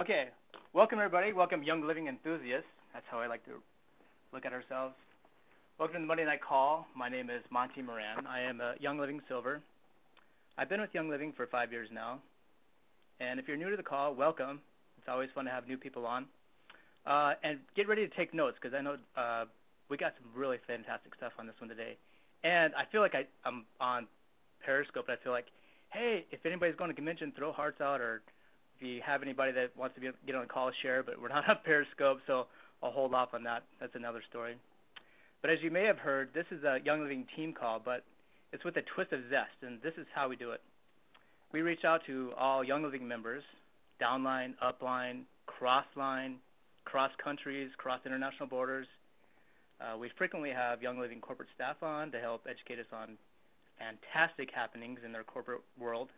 Okay, welcome everybody. Welcome Young Living enthusiasts. That's how I like to look at ourselves. Welcome to the Monday Night Call. My name is Monty Moran. I am a Young Living Silver. I've been with Young Living for five years now. And if you're new to the call, welcome. It's always fun to have new people on. Uh, and get ready to take notes because I know uh, we got some really fantastic stuff on this one today. And I feel like I, I'm on Periscope. I feel like, hey, if anybody's going to convention, throw hearts out or you have anybody that wants to be, get on a call, share, but we're not on Periscope, so I'll hold off on that. That's another story. But as you may have heard, this is a Young Living team call, but it's with a twist of zest, and this is how we do it. We reach out to all Young Living members, downline, upline, crossline, cross countries, cross international borders. Uh, we frequently have Young Living corporate staff on to help educate us on fantastic happenings in their corporate world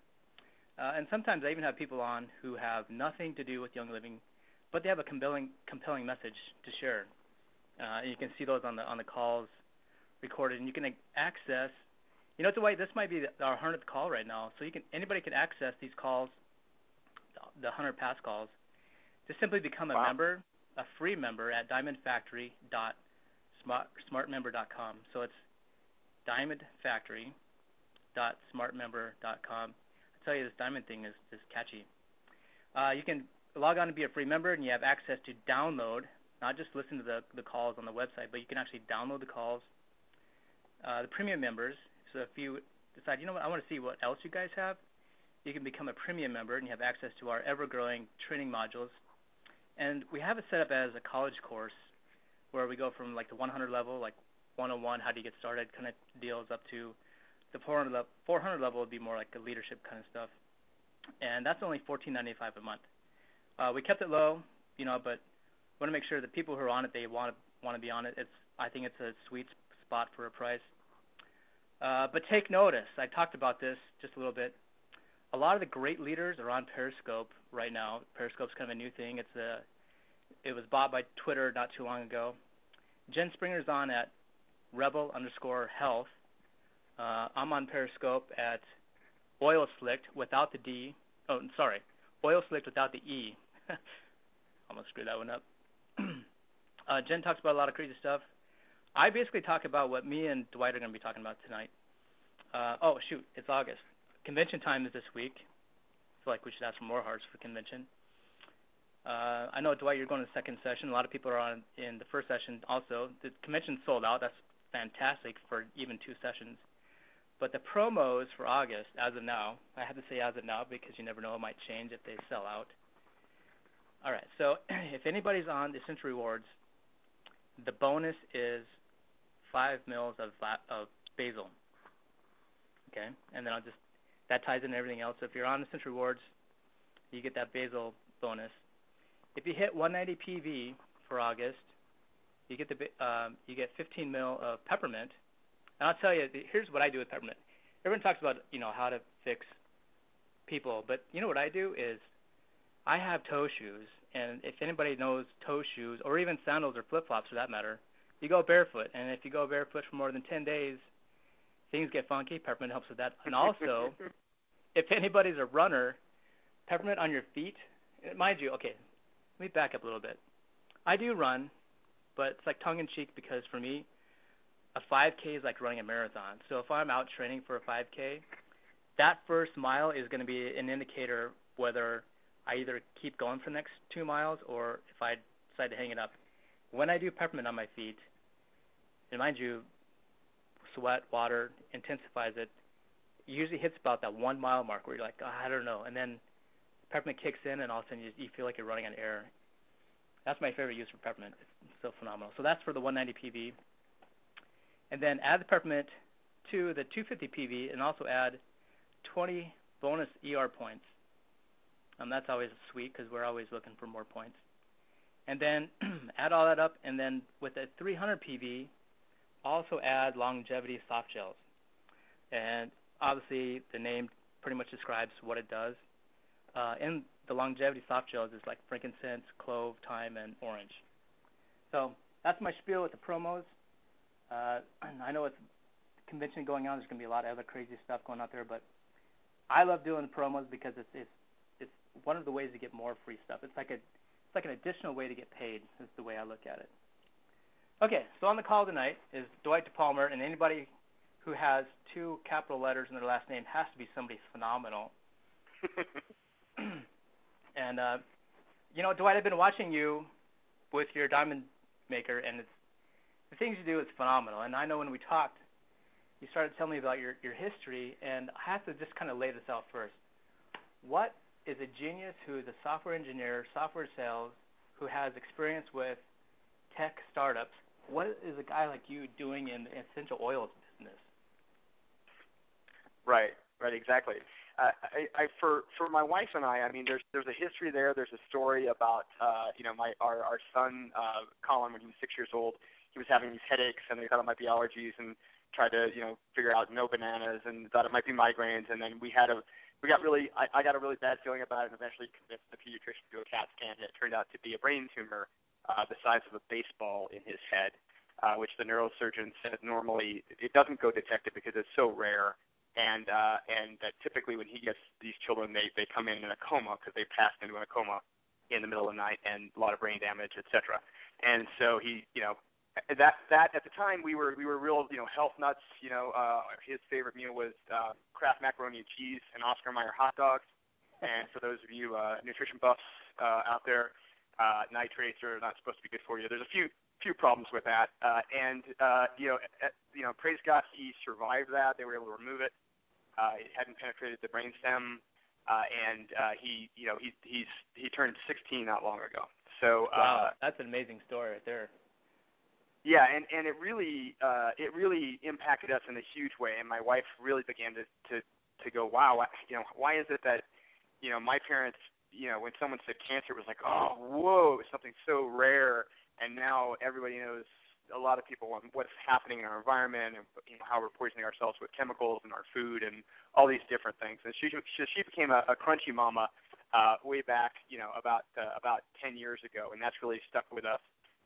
and sometimes I even have people on who have nothing to do with Young Living, but they have a compelling compelling message to share. Uh, and you can see those on the on the calls recorded, and you can access. You know, Dwight, this might be our hundredth call right now, so you can anybody can access these calls, the hundred past calls. Just simply become a wow. member, a free member at diamondfactory.smartmember.com. So it's diamondfactory.smartmember.com tell you this diamond thing is just catchy. Uh, you can log on to be a free member, and you have access to download, not just listen to the, the calls on the website, but you can actually download the calls. Uh, the premium members, so if you decide, you know what, I want to see what else you guys have, you can become a premium member, and you have access to our ever-growing training modules. And we have it set up as a college course where we go from like the 100 level, like 101, how do you get started kind of deals, up to the 400 level, 400 level would be more like a leadership kind of stuff, and that's only 14.95 a month. Uh, we kept it low, you know, but want to make sure that people who are on it they want to want to be on it. It's I think it's a sweet spot for a price. Uh, but take notice. I talked about this just a little bit. A lot of the great leaders are on Periscope right now. Periscope's kind of a new thing. It's a it was bought by Twitter not too long ago. Jen Springer's on at rebel underscore health uh, I'm on Periscope at Oil Slicked without the D. Oh, sorry, Oil Slicked without the E. Almost screwed that one up. uh, Jen talks about a lot of crazy stuff. I basically talk about what me and Dwight are going to be talking about tonight. Uh, oh, shoot, it's August. Convention time is this week. I feel like we should ask for more hearts for convention. Uh, I know, Dwight, you're going to the second session. A lot of people are on in the first session also. The convention's sold out. That's fantastic for even two sessions. But the promos for August, as of now, I have to say as of now because you never know, it might change if they sell out. All right, so if anybody's on the Essential Rewards, the bonus is five mils of, of basil. Okay, and then I'll just, that ties in everything else. So if you're on Essential Rewards, you get that basil bonus. If you hit 190 PV for August, you get the um, you get 15 mil of peppermint, and I'll tell you, here's what I do with peppermint. Everyone talks about, you know, how to fix people, but you know what I do is I have toe shoes, and if anybody knows toe shoes, or even sandals or flip-flops for that matter, you go barefoot, and if you go barefoot for more than 10 days, things get funky. Peppermint helps with that. And also, if anybody's a runner, peppermint on your feet, mind you, okay, let me back up a little bit. I do run, but it's like tongue-in-cheek because for me, a 5K is like running a marathon. So if I'm out training for a 5K, that first mile is going to be an indicator whether I either keep going for the next two miles or if I decide to hang it up. When I do peppermint on my feet, and mind you, sweat, water intensifies it. It usually hits about that one mile mark where you're like, oh, I don't know, and then peppermint kicks in, and all of a sudden you, you feel like you're running on air. That's my favorite use for peppermint. It's so phenomenal. So that's for the 190 PV and then add the peppermint to the 250 PV and also add 20 bonus ER points. Um, that's always sweet because we're always looking for more points. And then add all that up, and then with a 300 PV, also add longevity soft gels. And obviously, the name pretty much describes what it does. Uh, in the longevity soft gels is like frankincense, clove, thyme, and orange. So that's my spiel with the promos. Uh, I know it's convention going on. There's going to be a lot of other crazy stuff going out there, but I love doing promos because it's it's it's one of the ways to get more free stuff. It's like a it's like an additional way to get paid. Is the way I look at it. Okay, so on the call tonight is Dwight DePalmer, and anybody who has two capital letters in their last name has to be somebody phenomenal. and uh, you know, Dwight, I've been watching you with your diamond maker, and it's the things you do is phenomenal. And I know when we talked, you started telling me about your your history, and I have to just kind of lay this out first. What is a genius who is a software engineer, software sales, who has experience with tech startups? What is a guy like you doing in the essential oils business? Right, right, exactly. Uh, I, I, for for my wife and I, I mean, there's there's a history there. There's a story about uh, you know my our our son uh, Colin when he was six years old, he was having these headaches and they thought it might be allergies and tried to you know figure out no bananas and thought it might be migraines and then we had a we got really I, I got a really bad feeling about it and eventually convinced the pediatrician to do a CAT scan and it turned out to be a brain tumor uh, the size of a baseball in his head, uh, which the neurosurgeon said normally it doesn't go detected because it's so rare and uh, and that typically when he gets these children, they they come in in a coma because they passed into a coma in the middle of the night and a lot of brain damage, etc. And so he, you know, that that at the time we were we were real, you know, health nuts. You know, uh, his favorite meal was uh, Kraft macaroni and cheese and Oscar Mayer hot dogs. And for those of you uh, nutrition buffs uh, out there, uh, nitrates are not supposed to be good for you. There's a few few problems with that, uh, and uh, you know, uh, you know, praise God, he survived that. They were able to remove it. Uh, it hadn't penetrated the brainstem, uh, and uh, he, you know, he he's he turned 16 not long ago. So uh, wow, that's an amazing story right there. Yeah, and and it really uh, it really impacted us in a huge way, and my wife really began to to to go, wow, you know, why is it that you know my parents, you know, when someone said cancer, it was like, oh, whoa, something so rare and now everybody knows a lot of people on what's happening in our environment and you know, how we're poisoning ourselves with chemicals in our food and all these different things. And she she, she became a, a crunchy mama uh, way back, you know, about uh, about 10 years ago, and that's really stuck with us.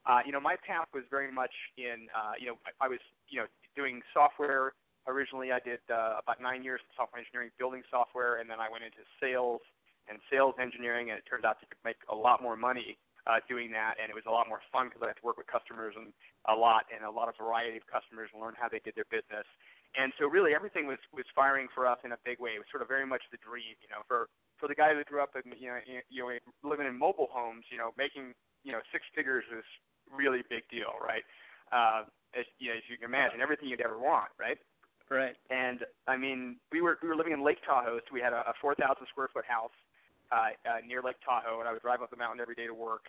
Uh, you know, my path was very much in, uh, you know, I, I was, you know, doing software. Originally, I did uh, about nine years of software engineering, building software, and then I went into sales and sales engineering, and it turned out to make a lot more money uh, doing that, and it was a lot more fun because I had to work with customers and a lot and a lot of variety of customers and learn how they did their business. And so really everything was was firing for us in a big way. It was sort of very much the dream, you know, for for the guy who grew up in you know you know living in mobile homes, you know, making you know six figures is really big deal, right? Uh, as you know, as you can imagine, everything you'd ever want, right? Right. And I mean, we were we were living in Lake Tahoe, so we had a, a 4,000 square foot house uh, uh, near Lake Tahoe, and I would drive up the mountain every day to work.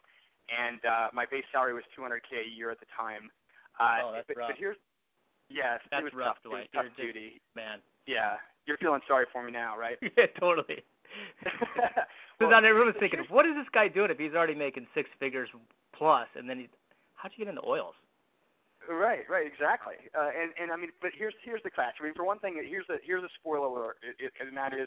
And uh, my base salary was 200k a year at the time. Uh, oh, that's but, rough. But here's, yes, that's it was rough, tough. Dwight. It was tough You're duty. Just, man. Yeah, you're feeling sorry for me now, right? yeah, totally. Because well, everyone's thinking, what is this guy doing if he's already making six figures plus, and then he, how'd you get into oils? Right, right, exactly. Uh, and and I mean, but here's here's the catch. I mean, for one thing, here's a here's a spoiler alert, it, it, and that is,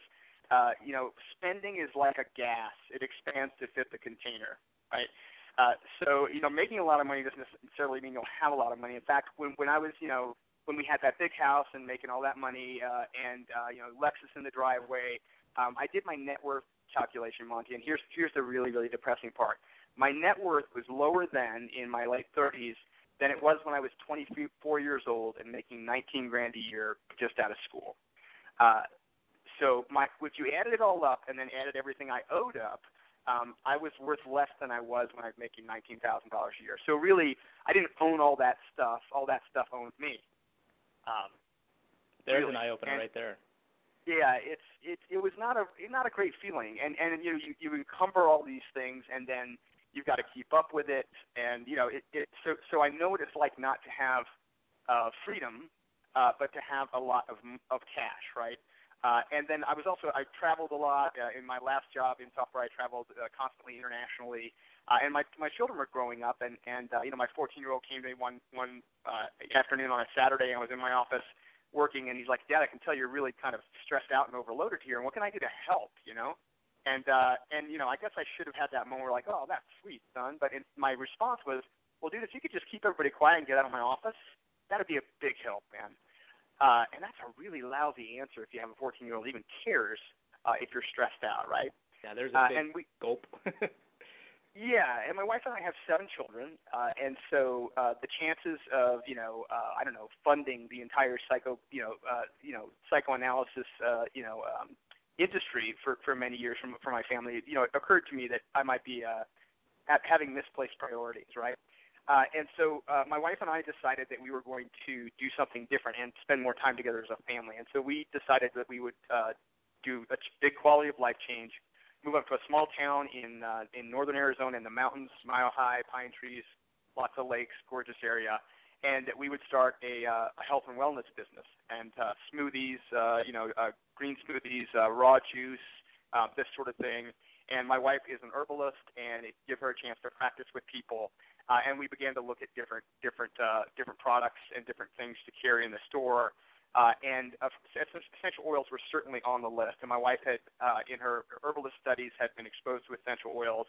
uh, you know, spending is like a gas; it expands to fit the container, right? Uh, so you know, making a lot of money doesn't necessarily mean you'll have a lot of money. In fact, when when I was you know when we had that big house and making all that money uh, and uh, you know Lexus in the driveway, um, I did my net worth calculation, Monty, and here's here's the really really depressing part. My net worth was lower then in my late 30s than it was when I was 24 years old and making 19 grand a year just out of school. Uh, so my if you added it all up and then added everything I owed up, um, I was worth less than I was when I was making nineteen thousand dollars a year. So really, I didn't own all that stuff. All that stuff owned me. Um, There's really. an eye opener right there yeah, it's it it was not a not a great feeling, and and you know you you encumber all these things, and then you've got to keep up with it, and you know it, it so so I know what it's like not to have uh, freedom, uh, but to have a lot of of cash, right? Uh, and then I was also I traveled a lot uh, in my last job in software. I traveled uh, constantly internationally, uh, and my my children were growing up, and and uh, you know my 14 year old came to me one one uh, afternoon on a Saturday. I was in my office working, and he's like, Dad, I can tell you're really kind of stressed out and overloaded here, and what can I do to help? You know, and uh, and you know, I guess I should have had that moment where like, oh, that's sweet, son. But in, my response was, well, dude, if you could just keep everybody quiet and get out of my office, that'd be a big help, man. Uh, and that's a really lousy answer if you have a 14 year old even cares uh, if you're stressed out, right? Yeah, there's a uh, and we, gulp. yeah, and my wife and I have seven children, uh, and so uh, the chances of you know uh, I don't know funding the entire psycho you know uh, you know psychoanalysis uh, you know um, industry for for many years from for my family, you know, it occurred to me that I might be uh, having misplaced priorities, right? Uh, and so uh, my wife and I decided that we were going to do something different and spend more time together as a family. And so we decided that we would uh, do a big quality of life change, move up to a small town in uh, in northern Arizona in the mountains, mile high, pine trees, lots of lakes, gorgeous area, and that we would start a, uh, a health and wellness business and uh, smoothies, uh, you know, uh, green smoothies, uh, raw juice, uh, this sort of thing. And my wife is an herbalist, and it gave her a chance to practice with people uh, and we began to look at different different uh, different products and different things to carry in the store. Uh, and uh, essential oils were certainly on the list. And my wife had, uh, in her herbalist studies, had been exposed to essential oils.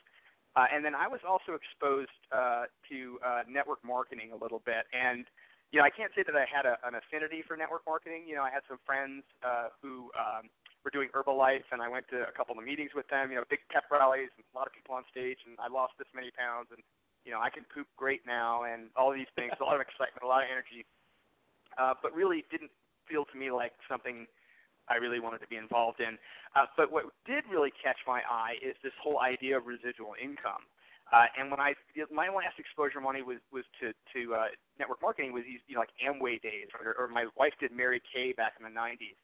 Uh, and then I was also exposed uh, to uh, network marketing a little bit. And you know, I can't say that I had a, an affinity for network marketing. You know, I had some friends uh, who um, were doing Herbalife, and I went to a couple of meetings with them. You know, big pep rallies, and a lot of people on stage, and I lost this many pounds, and you know, I can poop great now, and all these things, a lot of excitement, a lot of energy, uh, but really didn't feel to me like something I really wanted to be involved in. Uh, but what did really catch my eye is this whole idea of residual income. Uh, and when I my last exposure money was was to to uh, network marketing was these you know like Amway days, or, or my wife did Mary Kay back in the 90s.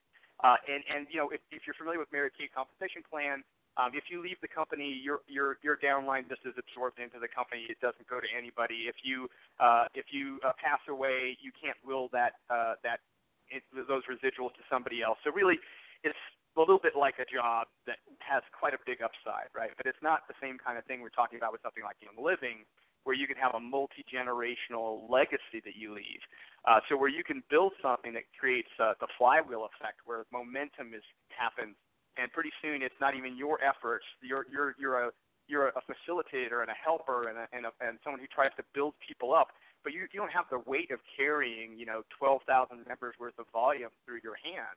Uh, and and you know if, if you're familiar with Mary Kay compensation plan, um, if you leave the company, your your your downline just is absorbed into the company. It doesn't go to anybody. If you uh, if you uh, pass away, you can't will that uh, that it, those residuals to somebody else. So really, it's a little bit like a job that has quite a big upside, right? But it's not the same kind of thing we're talking about with something like Young Living, where you can have a multi-generational legacy that you leave. Uh, so where you can build something that creates uh, the flywheel effect, where momentum is happens and pretty soon it's not even your efforts. You're you're you're a you're a facilitator and a helper and a, and, a, and someone who tries to build people up, but you you don't have the weight of carrying you know 12,000 members worth of volume through your hand.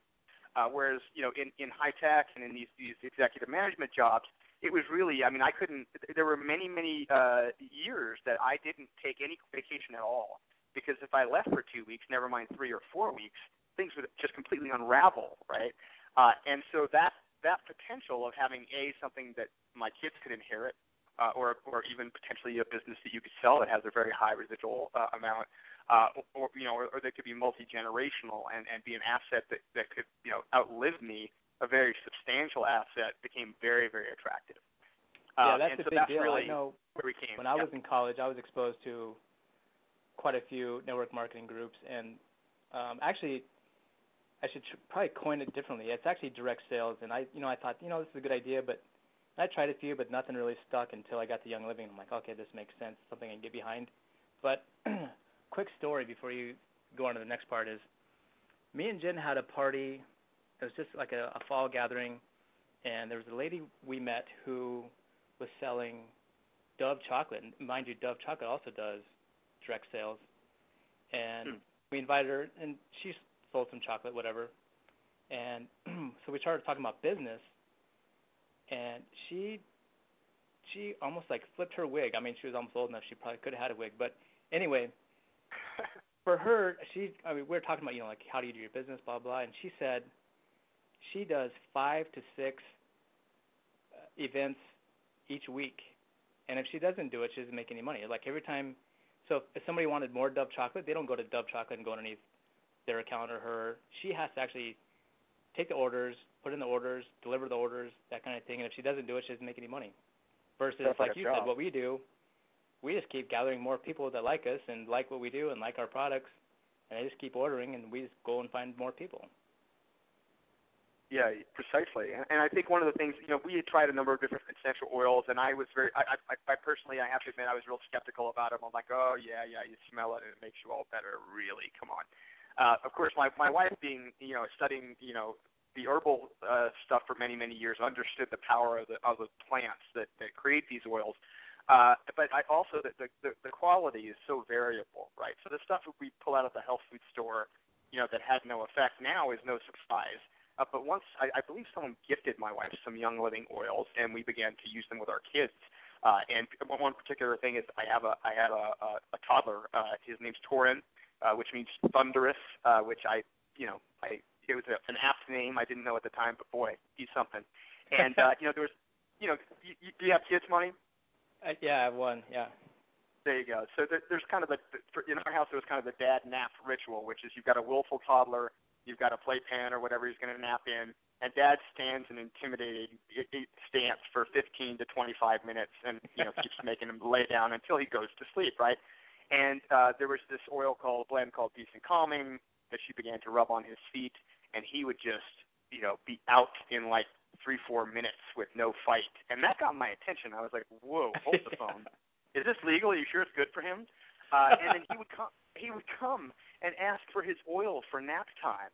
Uh, whereas you know in in high tech and in these these executive management jobs, it was really I mean I couldn't. There were many many uh, years that I didn't take any vacation at all because if I left for two weeks, never mind three or four weeks, things would just completely unravel, right? Uh, and so that that potential of having a something that my kids could inherit, uh, or or even potentially a business that you could sell that has a very high residual uh, amount, uh, or you know, or, or they could be multi generational and and be an asset that that could you know outlive me, a very substantial asset became very very attractive. Yeah, uh, that's a so big that's deal. Really I know where we came. when I yeah. was in college, I was exposed to quite a few network marketing groups, and um, actually I should tr- probably coin it differently. It's actually direct sales, and I, you know, I thought, you know, this is a good idea, but I tried a few, but nothing really stuck until I got to Young Living. I'm like, okay, this makes sense, something I can get behind. But quick story before you go on to the next part is, me and Jen had a party. It was just like a, a fall gathering, and there was a lady we met who was selling Dove chocolate. And mind you, Dove chocolate also does direct sales. And hmm. we invited her, and she's sold some chocolate, whatever. And so we started talking about business, and she she almost like flipped her wig. I mean, she was almost old enough; she probably could have had a wig. But anyway, for her, she I mean, we were talking about you know like how do you do your business, blah blah, and she said she does five to six uh, events each week, and if she doesn't do it, she doesn't make any money. Like every time, so if somebody wanted more Dove chocolate, they don't go to Dove chocolate and go underneath their account or her. She has to actually take the orders, put in the orders, deliver the orders, that kind of thing. And if she doesn't do it, she doesn't make any money. Versus, That's like, like you job. said, what we do, we just keep gathering more people that like us and like what we do and like our products, and they just keep ordering, and we just go and find more people. Yeah, precisely. And, I think one of the things, you know, we had tried a number of different essential oils, and I was very, I, I, I personally, I have to admit, I was real skeptical about them. I'm like, oh yeah, yeah, you smell it and it makes you all better. Really, come on. Uh, of course, my my wife being you know studying you know the herbal uh, stuff for many many years, understood the power of the of the plants that that create these oils. Uh, but I also the, the the quality is so variable, right? So the stuff that we pull out of the health food store, you know, that had no effect now is no surprise. Uh, but once I, I believe someone gifted my wife some Young Living oils, and we began to use them with our kids. Uh, and one particular thing is I have a I have a, a, a toddler. Uh, his name's Torin, uh, which means thunderous, uh, which I you know I it was a, an apt name I didn't know at the time, but boy, he's something. And uh, you know there was you know you, do you have kids, Monty? Uh, yeah, I have one. Yeah. There you go. So there, there's kind of a in our house there was kind of the dad nap ritual, which is you've got a willful toddler, you've got a playpen or whatever he's going to nap in, and dad stands an intimidating stance for 15 to 25 minutes and you know keeps making him lay down until he goes to sleep right and uh there was this oil called blend called Peace & Calming that she began to rub on his feet and he would just you know be out in like three four minutes with no fight and that got my attention i was like whoa hold the phone is this legal are you sure it's good for him uh and then he would come he would come and ask for his oil for nap time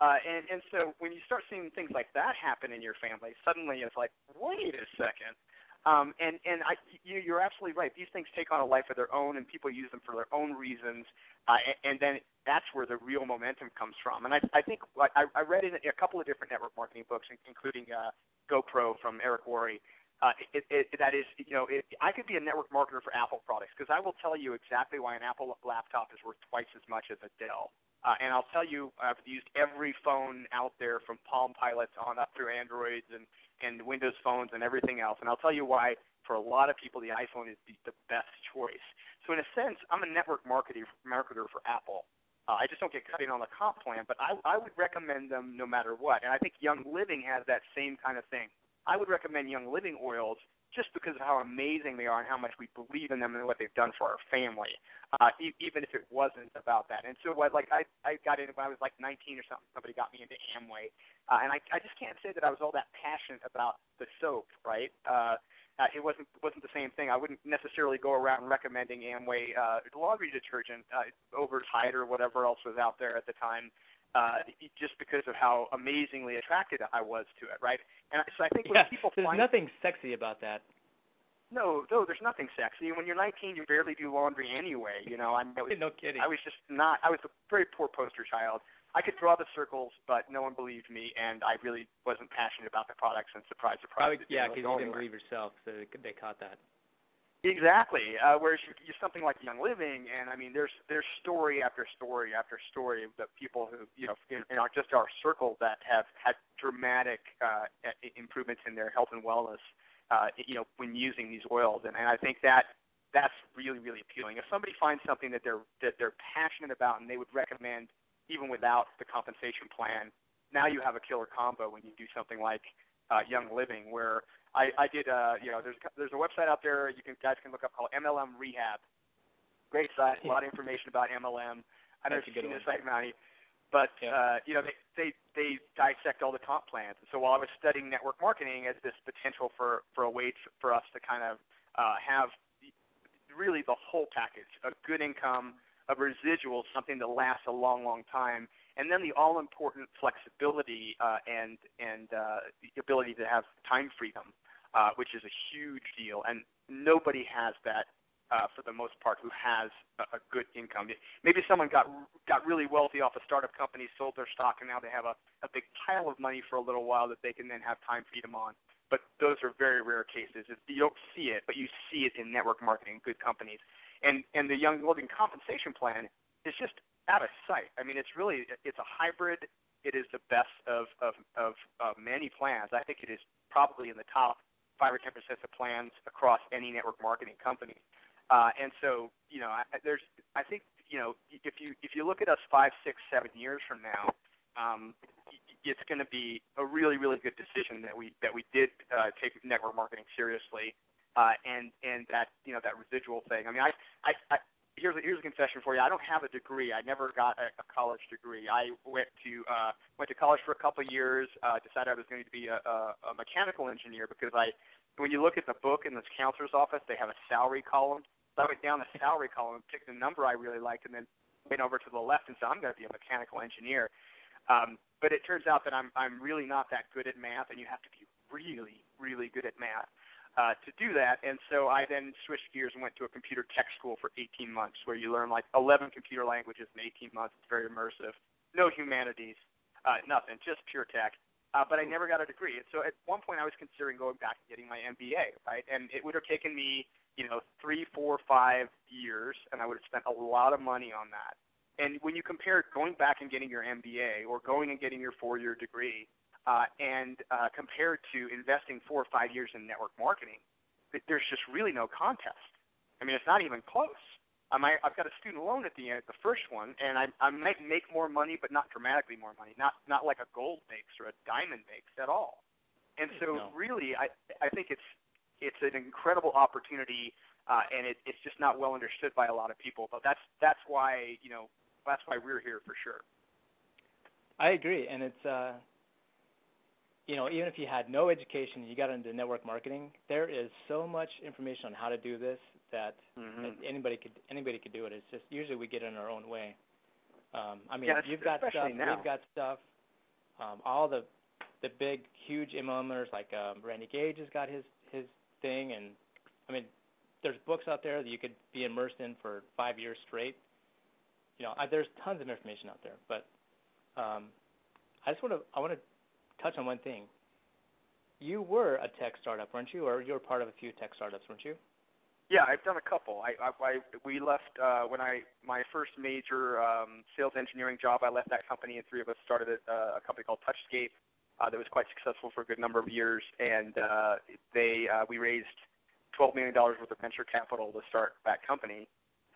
uh, and, and so when you start seeing things like that happen in your family, suddenly it's like, wait a second. Um, and and I, you, you're absolutely right. These things take on a life of their own, and people use them for their own reasons. Uh, and, and then that's where the real momentum comes from. And I, I think I, I read in a couple of different network marketing books, including uh, GoPro from Eric Worre. Uh, it, it, that is, you know, it, I could be a network marketer for Apple products because I will tell you exactly why an Apple laptop is worth twice as much as a Dell. Uh, and I'll tell you, I've used every phone out there from Palm Pilots on up through Androids and, and Windows phones and everything else. And I'll tell you why, for a lot of people, the iPhone is the, the best choice. So in a sense, I'm a network marketer, marketer for Apple. Uh, I just don't get cut in on the comp plan, but I, I would recommend them no matter what. And I think Young Living has that same kind of thing. I would recommend Young Living oils just because of how amazing they are and how much we believe in them and what they've done for our family, uh, e- even if it wasn't about that. And so, what like I I got in when I was like 19 or something. Somebody got me into Amway, uh, and I I just can't say that I was all that passionate about the soap, right? Uh, uh, it wasn't wasn't the same thing. I wouldn't necessarily go around recommending Amway uh, laundry detergent uh, over Tide or whatever else was out there at the time uh, just because of how amazingly attracted I was to it, right? And so I think when yeah, people there's find nothing sexy about that. No, no, there's nothing sexy. When you're 19, you barely do laundry anyway. You know, I, I was, no kidding. I was just not. I was a very poor poster child. I could draw the circles, but no one believed me, and I really wasn't passionate about the products. And surprise, surprise, Probably, yeah, because you didn't believe yourself, so they caught that. Exactly. Uh, whereas you, you something like Young Living, and I mean, there's there's story after story after story of the people who you know in, in our, just our circle that have had dramatic uh, improvements in their health and wellness. Uh, you know, when using these oils, and, and I think that that's really really appealing. If somebody finds something that they're that they're passionate about and they would recommend even without the compensation plan, now you have a killer combo when you do something like uh, Young Living, where I, I did, uh, you know, there's there's a website out there you can guys can look up called MLM Rehab. Great site, a lot of information about MLM. I know you've seen the site, Monty, but yeah. uh, you know they, they they dissect all the comp plans. And so while I was studying network marketing as this potential for for a way to, for us to kind of uh, have really the whole package, a good income, a residual, something that lasts a long, long time, and then the all-important flexibility uh, and and uh, the ability to have time freedom uh, which is a huge deal, and nobody has that uh, for the most part who has a, a good income. Maybe someone got got really wealthy off a startup company, sold their stock, and now they have a, a big pile of money for a little while that they can then have time freedom on. But those are very rare cases. You don't see it, but you see it in network marketing, good companies, and and the Young Living compensation plan is just out of sight. I mean, it's really it's a hybrid. It is the best of of of uh, many plans. I think it is probably in the top five or ten percent of plans across any network marketing company. Uh, and so, you know, I, there's, I think, you know, if you if you look at us five, six, seven years from now, um, it's going to be a really, really good decision that we that we did uh, take network marketing seriously, uh, and and that you know that residual thing. I mean, I, I, I here's a, here's a confession for you. I don't have a degree. I never got a, a college degree. I went to uh, went to college for a couple of years. Uh, decided I was going to be a, a, a mechanical engineer because I, when you look at the book in this counselor's office, they have a salary column. So I went down the salary column, picked a number I really liked, and then went over to the left and said I'm going to be a mechanical engineer. Um, but it turns out that I'm I'm really not that good at math, and you have to be really really good at math uh, to do that. And so I then switched gears and went to a computer tech school for 18 months, where you learn like 11 computer languages in 18 months. It's very immersive. No humanities, uh, nothing, just pure tech. uh, but I never got a degree. And so at one point, I was considering going back and getting my MBA, right? And it would have taken me, you know, three, four, five years, and I would have spent a lot of money on that. And when you compare going back and getting your MBA or going and getting your four-year degree, uh, and uh, compared to investing four or five years in network marketing, there's just really no contest. I mean, it's not even close. I might, I've got a student loan at the end, the first one, and I, I might make more money, but not dramatically more money. Not not like a gold makes or a diamond makes at all. And so, no. really, I I think it's it's an incredible opportunity, uh, and it, it's just not well understood by a lot of people. But that's that's why you know that's why we're here for sure. I agree, and it's uh, you know even if you had no education, and you got into network marketing. There is so much information on how to do this that, mm-hmm. that anybody could anybody could do it. It's just usually we get in our own way. Um, I mean, yeah, you've got stuff, now. we've got stuff. Um, all the the big huge MLMers like um, Randy Gage has got his his thing, and I mean, there's books out there that you could be immersed in for five years straight. You know, I, there's tons of information out there, but um, I just want to I want to touch on one thing. You were a tech startup, weren't you, or you were part of a few tech startups, weren't you? Yeah, I've done a couple. I, I, I we left uh, when I my first major um, sales engineering job. I left that company, and three of us started a, uh, a company called Touchscape uh, that was quite successful for a good number of years. And uh, they uh, we raised twelve million dollars worth of venture capital to start that company,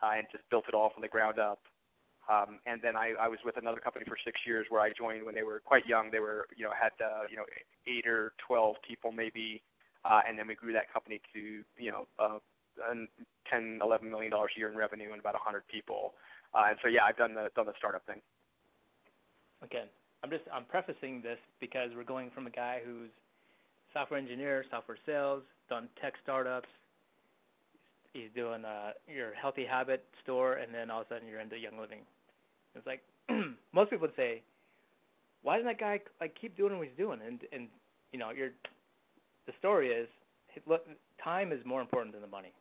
uh, and just built it all from the ground up. Um, and then I, I was with another company for six years where I joined when they were quite young. They were, you know, had uh, you know eight or twelve people maybe, uh, and then we grew that company to you know uh, 10, 11 million dollars a year in revenue and about 100 people. Uh, and so yeah, I've done the done the startup thing. Okay, I'm just I'm prefacing this because we're going from a guy who's software engineer, software sales, done tech startups. He's doing uh, your healthy habit store, and then all of a sudden you're into Young Living. It's like most people would say, why doesn't that guy like keep doing what he's doing? And and you know, your the story is, look, time is more important than the money.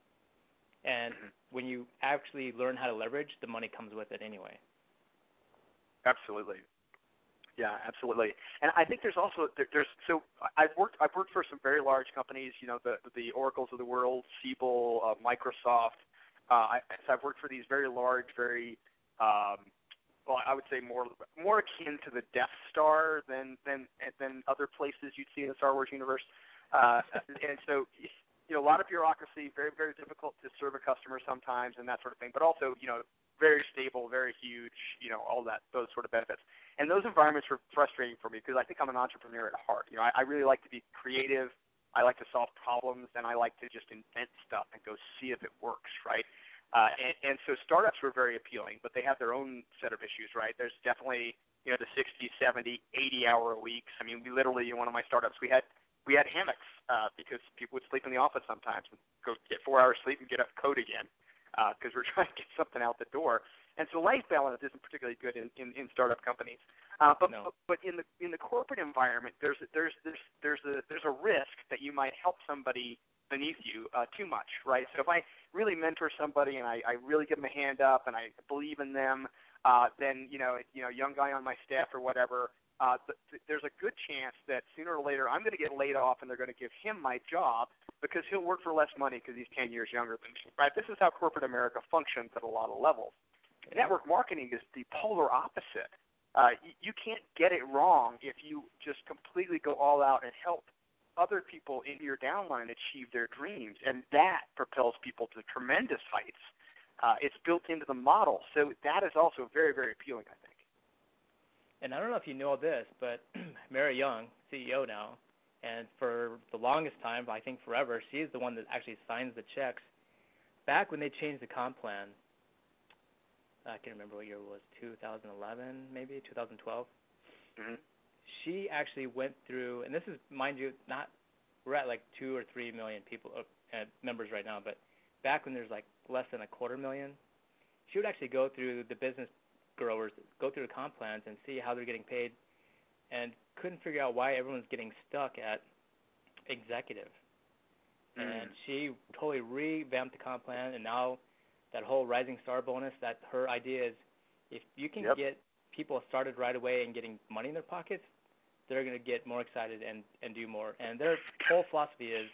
And mm-hmm. when you actually learn how to leverage, the money comes with it anyway. Absolutely. Yeah, absolutely. And I think there's also there, there's so I've worked I've worked for some very large companies, you know, the the Oracles of the world, Siebel, uh, Microsoft. Uh, I, so I've worked for these very large, very um, well, I would say more more akin to the Death Star than than than other places you'd see in the Star Wars universe. Uh, and so you know, a lot of bureaucracy, very, very difficult to serve a customer sometimes and that sort of thing, but also, you know, very stable, very huge, you know, all that, those sort of benefits. And those environments were frustrating for me because I think I'm an entrepreneur at heart. You know, I, I really like to be creative. I like to solve problems and I like to just invent stuff and go see if it works, right? Uh, and, and so startups were very appealing, but they have their own set of issues, right? There's definitely, you know, the 60, 70, 80 hour weeks. I mean, we literally, in one of my startups, we had we had hammocks uh, because people would sleep in the office sometimes and go get four hours sleep and get up code again because uh, we're trying to get something out the door. And so life balance isn't particularly good in, in, in startup companies. Uh, but, no. but but in the in the corporate environment, there's there's there's there's a there's a risk that you might help somebody beneath you uh, too much, right? So if I really mentor somebody and I, I really give them a hand up and I believe in them, uh, then you know you know young guy on my staff or whatever, uh, th- th- there's a good chance that sooner or later I'm going to get laid off and they're going to give him my job because he'll work for less money because he's 10 years younger than me. Right? This is how corporate America functions at a lot of levels. Network marketing is the polar opposite. Uh, y- you can't get it wrong if you just completely go all out and help other people in your downline achieve their dreams, and that propels people to tremendous heights. Uh, it's built into the model, so that is also very, very appealing, I think and I don't know if you know this, but Mary Young, CEO now, and for the longest time, I think forever, she's the one that actually signs the checks. Back when they changed the comp plan, I can't remember what year it was, 2011 maybe, 2012. Mm-hmm. She actually went through, and this is, mind you, not we're at like two or three million people uh, members right now, but back when there's like less than a quarter million, she would actually go through the business growers go through the comp plans and see how they're getting paid, and couldn't figure out why everyone's getting stuck at executive. Mm. And she totally revamped the comp plan, and now that whole rising star bonus, that her idea is if you can yep. get people started right away and getting money in their pockets, they're going to get more excited and and do more. And their whole philosophy is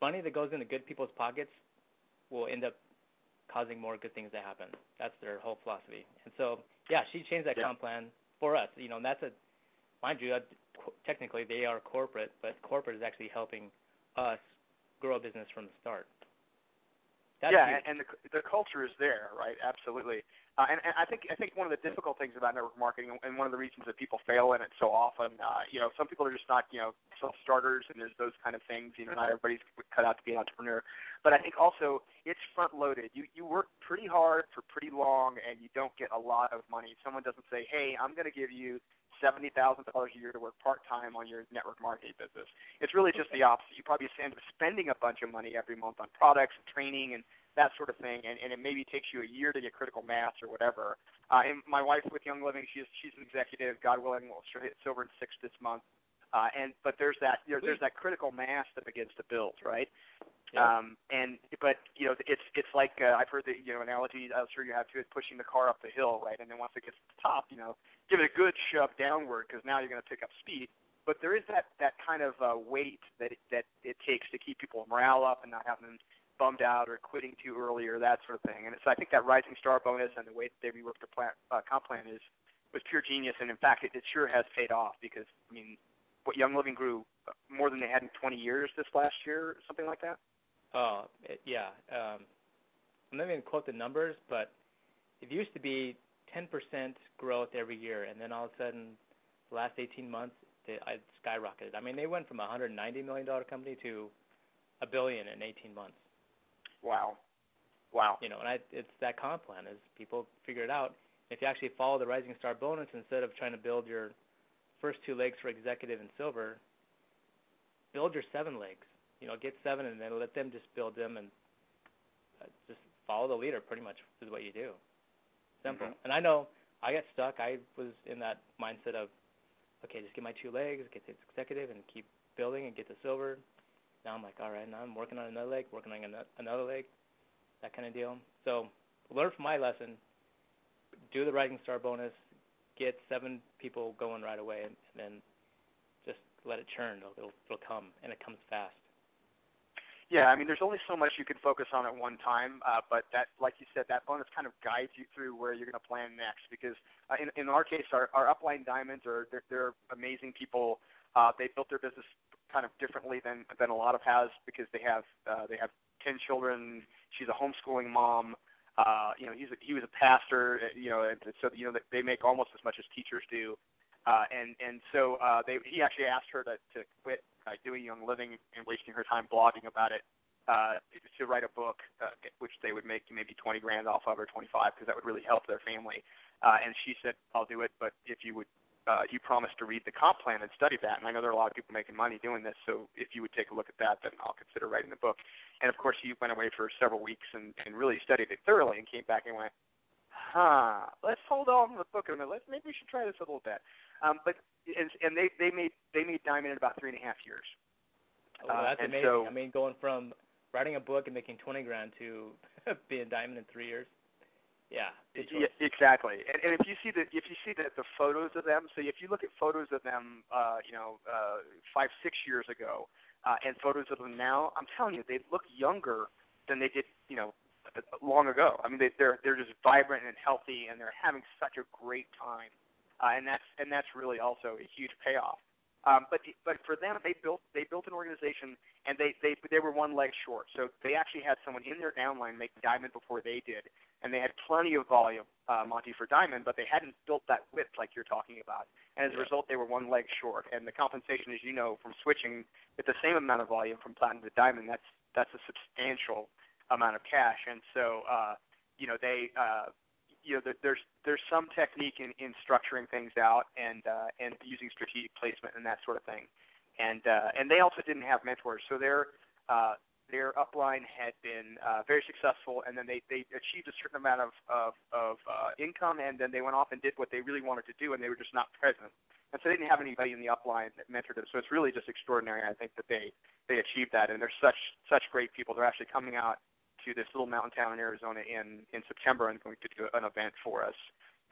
money that goes into good people's pockets will end up causing more good things to happen. That's their whole philosophy. And so, yeah, she changed that Yeah. comp plan for us. You know, and that's a mind you, that technically they are corporate, but corporate is actually helping us grow a business from the start. That's yeah, huge. and, the the culture is there, right? Absolutely. Uh, and, and I think I think one of the difficult things about network marketing, and one of the reasons that people fail in it so often, uh, you know, some people are just not, you know, self starters, and there's those kind of things. You know, not everybody's cut out to be an entrepreneur. But I think also it's front loaded. You you work pretty hard for pretty long, and you don't get a lot of money. Someone doesn't say, hey, I'm going to give you seventy thousand dollars a year to work part time on your network marketing business. It's really just the opposite. You probably end up spending a bunch of money every month on products and training and that sort of thing, and, and it maybe takes you a year to get critical mass or whatever. Uh, and my wife with Young Living, she's she's an executive. God willing, will she'll hit silver and six this month. Uh, and but there's that there, there's that critical mass that begins to build, right? Um, and but you know it's it's like uh, I've heard the you know analogy I'm sure you have too is pushing the car up the hill, right? And then once it gets to the top, you know, give it a good shove downward because now you're going to pick up speed. But there is that that kind of uh, weight that it, that it takes to keep people morale up and not having them bummed out or quitting too early or that sort of thing. And it's I think that rising star bonus and the way that they reworked the plan, uh, comp plan is was pure genius. And in fact, it, it sure has paid off because I mean, what Young Living grew uh, more than they had in 20 years this last year, something like that. Oh, yeah. Um, I'm not going to quote the numbers, but it used to be 10% growth every year, and then all of a sudden, the last 18 months, they, it skyrocketed. I mean, they went from a 190 million dollar company to a billion in 18 months. Wow, wow. You know, and I, it's that comp plan is people figure it out. If you actually follow the Rising Star bonus instead of trying to build your first two legs for executive and silver, build your seven legs. You know, get seven and then let them just build them and uh, just follow the leader. Pretty much is what you do. Simple. Mhm. And I know I got stuck. I was in that mindset of, okay, just get my two legs, get to executive, and keep building and get to silver. Now I'm like, all right, now I'm working on another leg, working on another leg, that kind of deal. So learn from my lesson. Do the Rising Star bonus. Get seven people going right away, and, and then just let it churn. It'll, it'll, it'll come, and it comes fast. Yeah, I mean, there's only so much you can focus on at one time, uh, but that, like you said, that bonus kind of guides you through where you're going to plan next. Because uh, in, in our case, our, our upline diamonds are they're, they're amazing people. Uh, they built their business kind of differently than than a lot of has because they have uh, they have ten children. She's a homeschooling mom. Uh, you know, he's a, he was a pastor. uh, You know, and so you know they make almost as much as teachers do. Uh, and and so uh, they he actually asked her to to quit uh, doing Young Living and wasting her time blogging about it uh, to write a book, uh, which they would make maybe 20 grand off of or 25 because that would really help their family. Uh, and she said, I'll do it, but if you would, uh, you promise to read the comp plan and study that. And I know there are a lot of people making money doing this, so if you would take a look at that, then I'll consider writing the book. And of course, he went away for several weeks and, and really studied it thoroughly and came back and went, huh, let's hold on to the book a minute. Let's maybe we should try this a little bit. Um, but and, and they they made they made Diamond in about three and a half years. Well, Uh, that's and amazing. so- I mean, going from writing a book and making 20 grand to being diamond in three years. Yeah. Yeah, exactly. And, and if you see the if you see the, the photos of them, so if you look at photos of them, uh, you know, uh, five six years ago, uh, and photos of them now, I'm telling you, they look younger than they did, you know, long ago. I mean, they, they're they're just vibrant and healthy, and they're having such a great time, uh, and that's and that's really also a huge payoff. Um, but but for them, they built they built an organization, and they they they were one leg short. So they actually had someone in their downline make diamond before they did, and they had plenty of volume, uh, Monty, for diamond, but they hadn't built that width like you're talking about. And as a result, they were one leg short. And the compensation, as you know, from switching at the same amount of volume from platinum to diamond, that's that's a substantial amount of cash. And so, uh, you know, they, uh, you know, there's there's some technique in, in structuring things out and uh, and using strategic placement and that sort of thing. And uh, and they also didn't have mentors, so their uh, their upline had been uh, very successful, and then they, they achieved a certain amount of of, of uh, income, and then they went off and did what they really wanted to do, and they were just not present. And so they didn't have anybody in the upline that mentored them. So it's really just extraordinary. I think that they they achieved that, and they're such such great people. They're actually coming out to this little mountain town in Arizona in in September and going to do an event for us.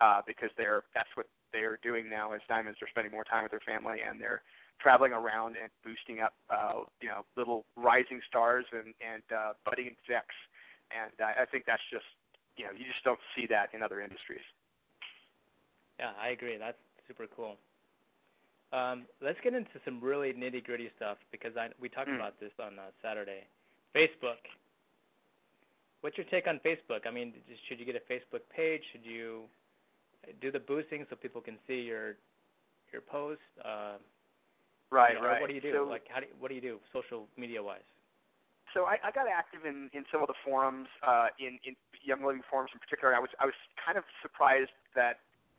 uh, because they're that's what they're doing now as diamonds. They're spending more time with their family and they're traveling around and boosting up, uh, you know, little rising stars and and uh, budding execs. And uh, I think that's just, you know, you just don't see that in other industries. Yeah, I agree. That's super cool. Um, let's get into some really nitty gritty stuff because I, we talked mm. about this on uh, Saturday. Facebook. What's your take on Facebook? I mean, should you get a Facebook page? Should you do the boosting so people can see your your posts? Uh, right, you know, right. What do you do? So, like, how do you, what do you do social media wise? So I, I got active in, in some of the forums, uh, in, in Young Living forums in particular. I was I was kind of surprised that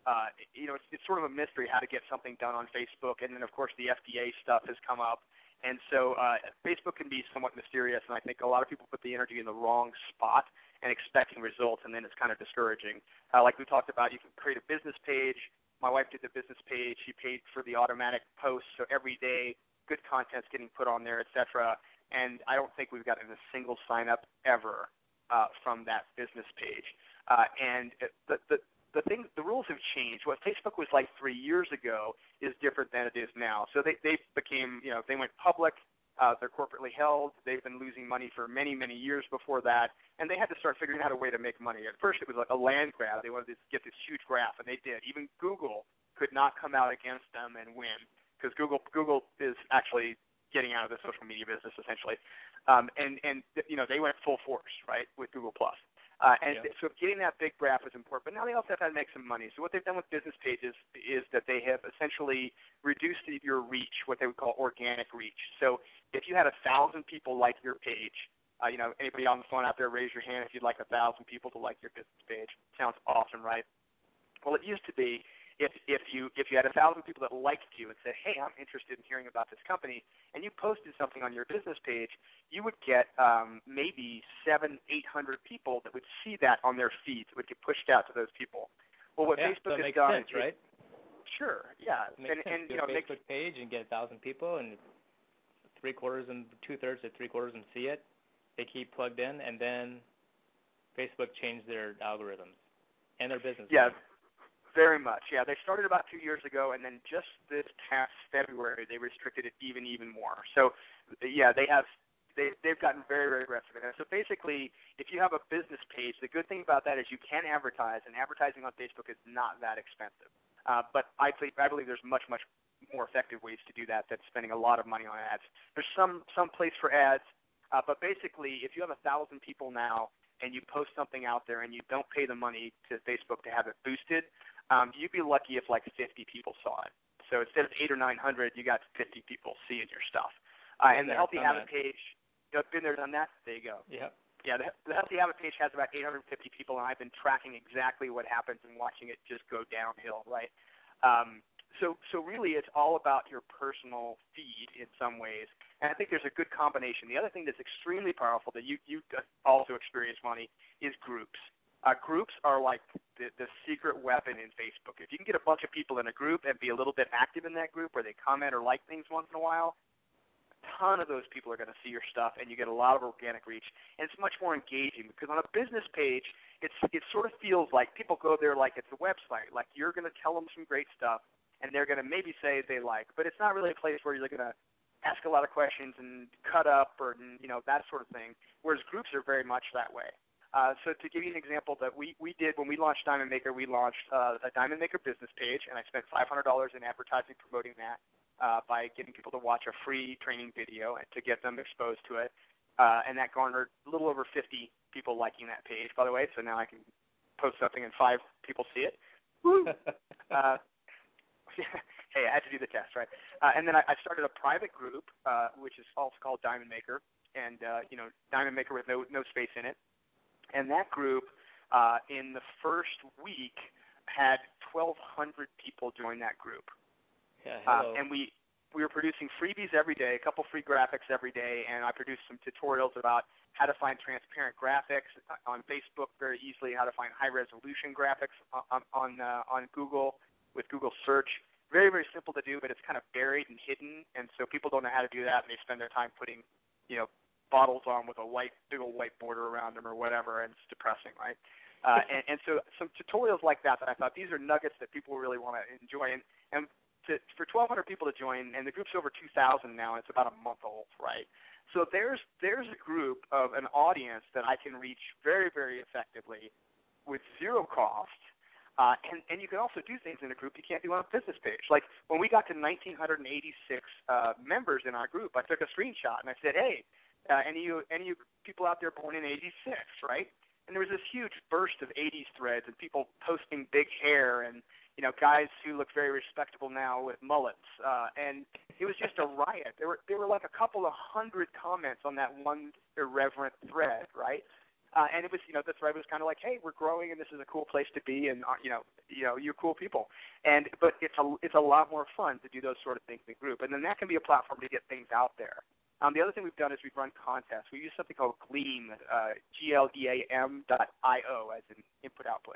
uh, you know, it's, it's sort of a mystery how to get something done on Facebook. And then, of course, the FDA stuff has come up. And so uh, Facebook can be somewhat mysterious, and I think a lot of people put the energy in the wrong spot and expecting results, and then it's kind of discouraging. Uh, like we talked about, you can create a business page. My wife did the business page. She paid for the automatic posts, so every day good content's getting put on there, etc. And I don't think we've gotten a single sign up ever uh, from that business page. Uh, and the, the the the rules have changed. What Facebook was like three years ago is different than it is now. So they they became, you know, they went public. Uh, they're corporately held. They've been losing money for many, many years before that, and they had to start figuring out a way to make money. At first, it was like a land grab. They wanted to get this huge graph, and they did. Even Google could not come out against them and win because Google Google is actually getting out of the social media business essentially, um, and and you know they went full force right with Google Plus. Uh, and yeah. so getting that big graph is important. But now they also have to make some money. So what they've done with business pages is that they have essentially reduced your reach, what they would call organic reach. So if you had a thousand people like your page, uh, you know, anybody on the phone out there, raise your hand if you'd like a thousand people to like your business page. Sounds awesome, right? Well, it used to be if if you if you had a thousand people that liked you and said, "Hey, I'm interested in hearing about this company," and you posted something on your business page, you would get um, maybe seven, eight hundred people that would see that on their feeds. It would get pushed out to those people. Well, what yeah, Facebook so has makes done, sense, right? Sure, yeah, and, sense. and you know, make a Facebook makes, page and get a thousand people, and three quarters and two thirds to three quarters and see it. They keep plugged in, and then Facebook changed their algorithms and their business. Yeah. Very much, yeah. They started about two years ago, and then just this past February, they restricted it even, even more. So, yeah, they have they they've gotten very, very aggressive. So basically, if you have a business page, the good thing about that is you can advertise, and advertising on Facebook is not that expensive. Uh, but I think I believe there's much, much more effective ways to do that than spending a lot of money on ads. There's some some place for ads, uh, but basically, if you have a thousand people now and you post something out there and you don't pay the money to Facebook to have it boosted, um, you'd be lucky if like 50 people saw it. So instead of eight or 900, you got 50 people seeing your stuff. Uh, and the Healthy Habit that. page, you know, been there, done that. There you go. Yeah. Yeah, the, the Healthy Habit page has about 850 people, and I've been tracking exactly what happens and watching it just go downhill, right? Um, so, so really, it's all about your personal feed in some ways, and I think there's a good combination. The other thing that's extremely powerful that you you also experience, money, is groups. Uh, groups are like the, the secret weapon in Facebook. If you can get a bunch of people in a group and be a little bit active in that group, where they comment or like things once in a while, a ton of those people are going to see your stuff, and you get a lot of organic reach. And it's much more engaging because on a business page, it's it sort of feels like people go there like it's a website. Like you're going to tell them some great stuff, and they're going to maybe say they like, but it's not really a place where you're going to ask a lot of questions and cut up or you know that sort of thing. Whereas groups are very much that way. Uh, so to give you an example that we, we did when we launched Diamond Maker, we launched uh, a Diamond Maker business page, and I spent $500 in advertising promoting that uh, by getting people to watch a free training video and to get them exposed to it. Uh, and that garnered a little over 50 people liking that page, by the way. So now I can post something and five people see it. Woo! uh, hey, I had to do the test, right? Uh, and then I, I started a private group, uh, which is also called Diamond Maker, and uh, you know, Diamond Maker with no no space in it. And that group, uh, in the first week, had 1,200 people join that group. Yeah, hello. Um, and we we were producing freebies every day, a couple free graphics every day, and I produced some tutorials about how to find transparent graphics on Facebook very easily, how to find high resolution graphics on on, uh, on Google with Google Search. Very very simple to do, but it's kind of buried and hidden, and so people don't know how to do that, and they spend their time putting, you know, bottles on with a white big old white border around them or whatever, and it's depressing, right? Uh, and, and so some tutorials like that that I thought these are nuggets that people really want to enjoy. And, and to, for 1,200 people to join, and the group's over 2,000 now, and it's about a month old, right? So there's there's a group of an audience that I can reach very very effectively with zero cost. Uh, and, and you can also do things in a group you can't do on a business page. Like when we got to 1,986 uh, members in our group, I took a screenshot and I said, "Hey, uh, any you any you people out there born in '86, right?" And there was this huge burst of '80s threads and people posting big hair and you know guys who look very respectable now with mullets. Uh, and it was just a riot. There were there were like a couple of hundred comments on that one irreverent thread, right? Uh, and it was, you know, the thread was kind of like, hey, we're growing, and this is a cool place to be, and uh, you know, you know, you're cool people. And but it's a it's a lot more fun to do those sort of things in group, and then that can be a platform to get things out there. Um, the other thing we've done is we've run contests. We use something called Gleam, uh, G-L-E-A-M dot I-O as an input output.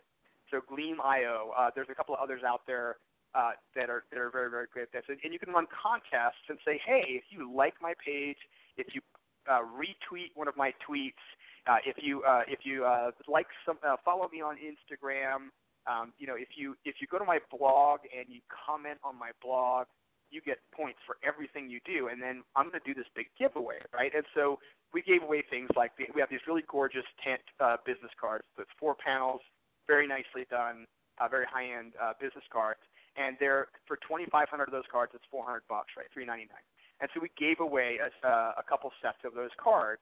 So Gleam I-O. Uh, there's a couple of others out there uh, that are that are very very great at this, and, and you can run contests and say, hey, if you like my page, if you uh, retweet one of my tweets, uh, if you uh, if you uh, like some uh, follow me on Instagram, um, you know if you if you go to my blog and you comment on my blog, you get points for everything you do. And then I'm going to do this big giveaway, right? And so we gave away things like the, we have these really gorgeous tent uh, business cards. That's four panels, very nicely done, uh, very high end uh, business cards. And they're for 2,500 of those cards, it's 400 bucks, right? 399. And so we gave away a, uh, a couple sets of those cards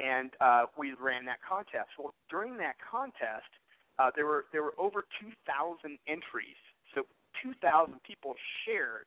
and uh, we ran that contest. Well, during that contest, uh, there were there were over 2,000 entries. So 2,000 people shared,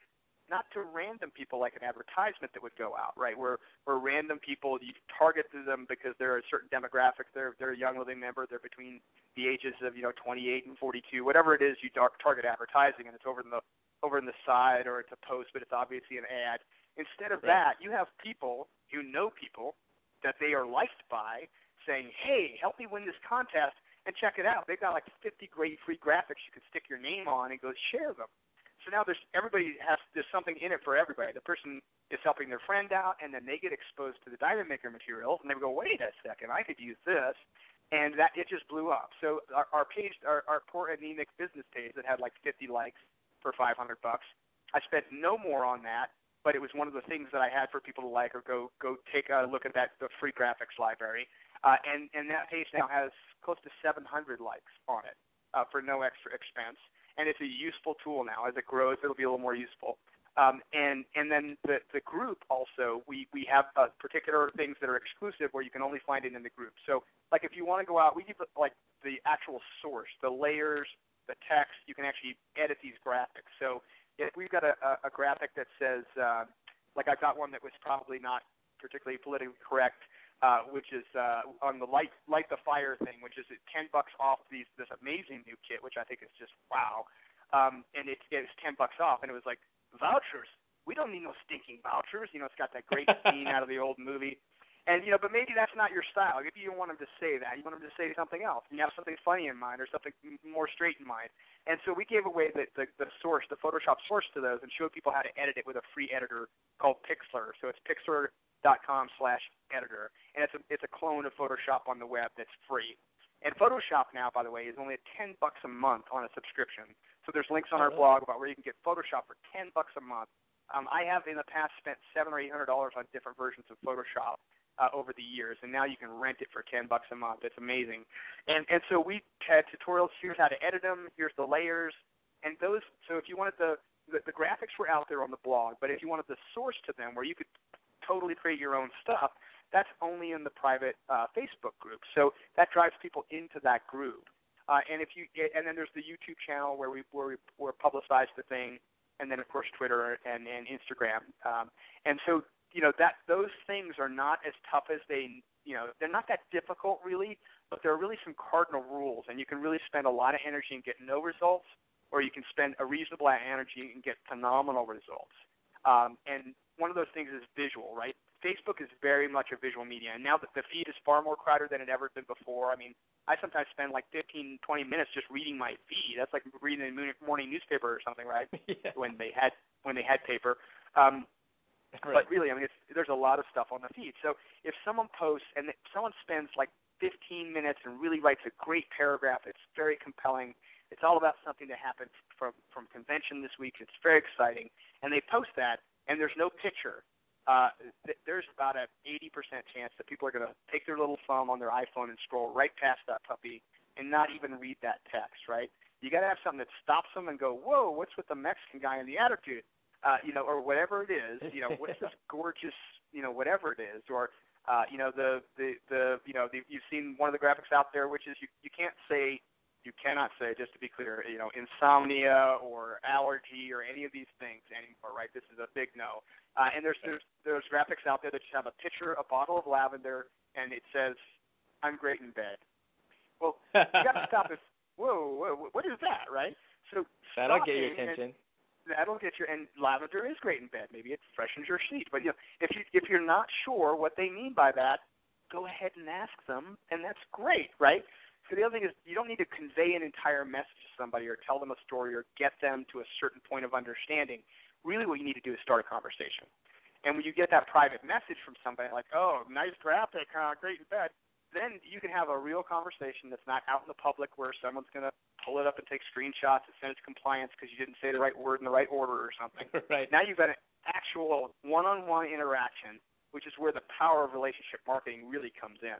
not to random people like an advertisement that would go out, right? Where where random people you target to them because they're a certain demographic. They're they're a young living member. They're between the ages of you know 28 and 42, whatever it is you target advertising, and it's over in the over in the side or it's a post, but it's obviously an ad. Instead of right. that, you have people who know people that they are liked by saying, hey, help me win this contest and check it out. They've got like 50 great free graphics you can stick your name on and go share them. So now there's everybody has there's something in it for everybody. The person is helping their friend out, and then they get exposed to the Diamond Maker material, and they go, wait a second, I could use this, and that it just blew up. So our, our page, our, our poor anemic business page that had like 50 likes for 500 bucks, I spent no more on that but it was one of the things that I had for people to like or go go take a look at that the free graphics library. Uh, and and that page now has close to 700 likes on it uh, for no extra expense, and it's a useful tool now. As it grows, it'll be a little more useful. Um, and and then the the group also we we have uh, particular things that are exclusive where you can only find it in the group. So like if you want to go out, we give like the actual source, the layers, the text. You can actually edit these graphics. So if we've got a, a, a graphic that says, uh, like I've got one that was probably not particularly politically correct, uh, which is uh, on the light light the fire thing, which is ten bucks off these this amazing new kit, which I think is just wow. Um, and it, it was ten bucks off, and it was like vouchers. We don't need no stinking vouchers. You know, it's got that great scene out of the old movie. And you know, but maybe that's not your style. Maybe you don't want them to say that. You want them to say something else. You have something funny in mind or something more straight in mind. And so we gave away the, the, the source, the Photoshop source to those, and showed people how to edit it with a free editor called Pixlr. So it's pixlr.com slash editor, and it's a it's a clone of Photoshop on the web that's free. And Photoshop now, by the way, is only 10 bucks a month on a subscription. So there's links on our oh, blog about where you can get Photoshop for 10 bucks a month. Um, I have in the past spent seven or eight hundred dollars on different versions of Photoshop uh, over the years, and now you can rent it for ten bucks a month. It's amazing, and and so we had tutorials. Here's how to edit them. Here's the layers, and those. So if you wanted the, the the graphics were out there on the blog, but if you wanted the source to them, where you could totally create your own stuff, that's only in the private uh, Facebook group. So that drives people into that group. Uh, and if you and then there's the YouTube channel where we where we where publicize the thing, and then of course Twitter and and Instagram. Um, and so you know that those things are not as tough as they you know they're not that difficult really, but there are really some cardinal rules, and you can really spend a lot of energy and get no results, or you can spend a reasonable amount of energy and get phenomenal results. Um, and one of those things is visual, right? Facebook is very much a visual media, and now that the feed is far more crowded than it ever been before. I mean, I sometimes spend like 15, 20 minutes just reading my feed. That's like reading a morning newspaper or something, right? yeah. When they had when they had paper. Um, Right. But really, I mean, it's, there's a lot of stuff on the feed. So if someone posts and someone spends like 15 minutes and really writes a great paragraph. It's very compelling. It's all about something that happened from from convention this week. It's very exciting, and they post that, and there's no picture. Uh, th- there's about a 80% chance that people are going to take their little thumb on their iPhone and scroll right past that puppy and not even read that text, right? You got to have something that stops them and go, whoa, what's with the Mexican guy and the attitude? Uh, you know, or whatever it is, you know, what's this gorgeous, you know, whatever it is, or uh, you know, the the the you know, the, you've seen one of the graphics out there, which is you you can't say, you cannot say, just to be clear, you know, insomnia or allergy or any of these things anymore, right? This is a big no. Uh, and there's there's there's graphics out there that just have a picture, a bottle of lavender, and it says, "I'm great in bed." Well, you got to stop this. Whoa, whoa, what is that, right? So that'll get your attention. That'll get your and lavender is great in bed. Maybe it freshens your sheet. But you know, if you if you're not sure what they mean by that, go ahead and ask them, and that's great, right? So the other thing is you don't need to convey an entire message to somebody or tell them a story or get them to a certain point of understanding. Really, what you need to do is start a conversation. And when you get that private message from somebody like, "Oh, nice graphic, uh, great in bed," then you can have a real conversation that's not out in the public where someone's going to pull it up and take screenshots and send it to compliance because you didn't say the right word in the right order or something. right. Now you've got an actual one-on-one interaction, which is where the power of relationship marketing really comes in.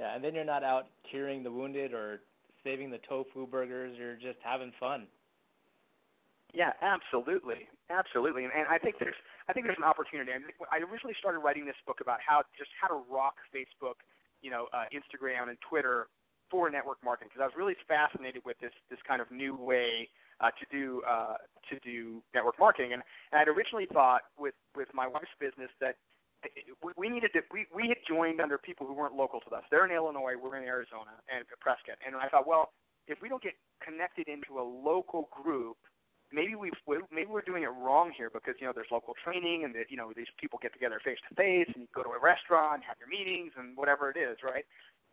Yeah, and then you're not out curing the wounded or saving the tofu burgers. You're just having fun. Yeah, absolutely, absolutely, and, and I think there's I think there's an opportunity. I, I originally started writing this book about how just how to rock Facebook you know, uh, Instagram and Twitter for network marketing because I was really fascinated with this this kind of new way uh, to do uh, to do network marketing. And, and I'd originally thought with with my wife's business that we, we needed to we we had joined under people who weren't local to us. They're in Illinois, we're in Arizona and Prescott. And I thought, well, if we don't get connected into a local group maybe we've maybe we're doing it wrong here because you know there's local training and that you know these people get together face to face and you go to a restaurant, and have your meetings and whatever it is, right?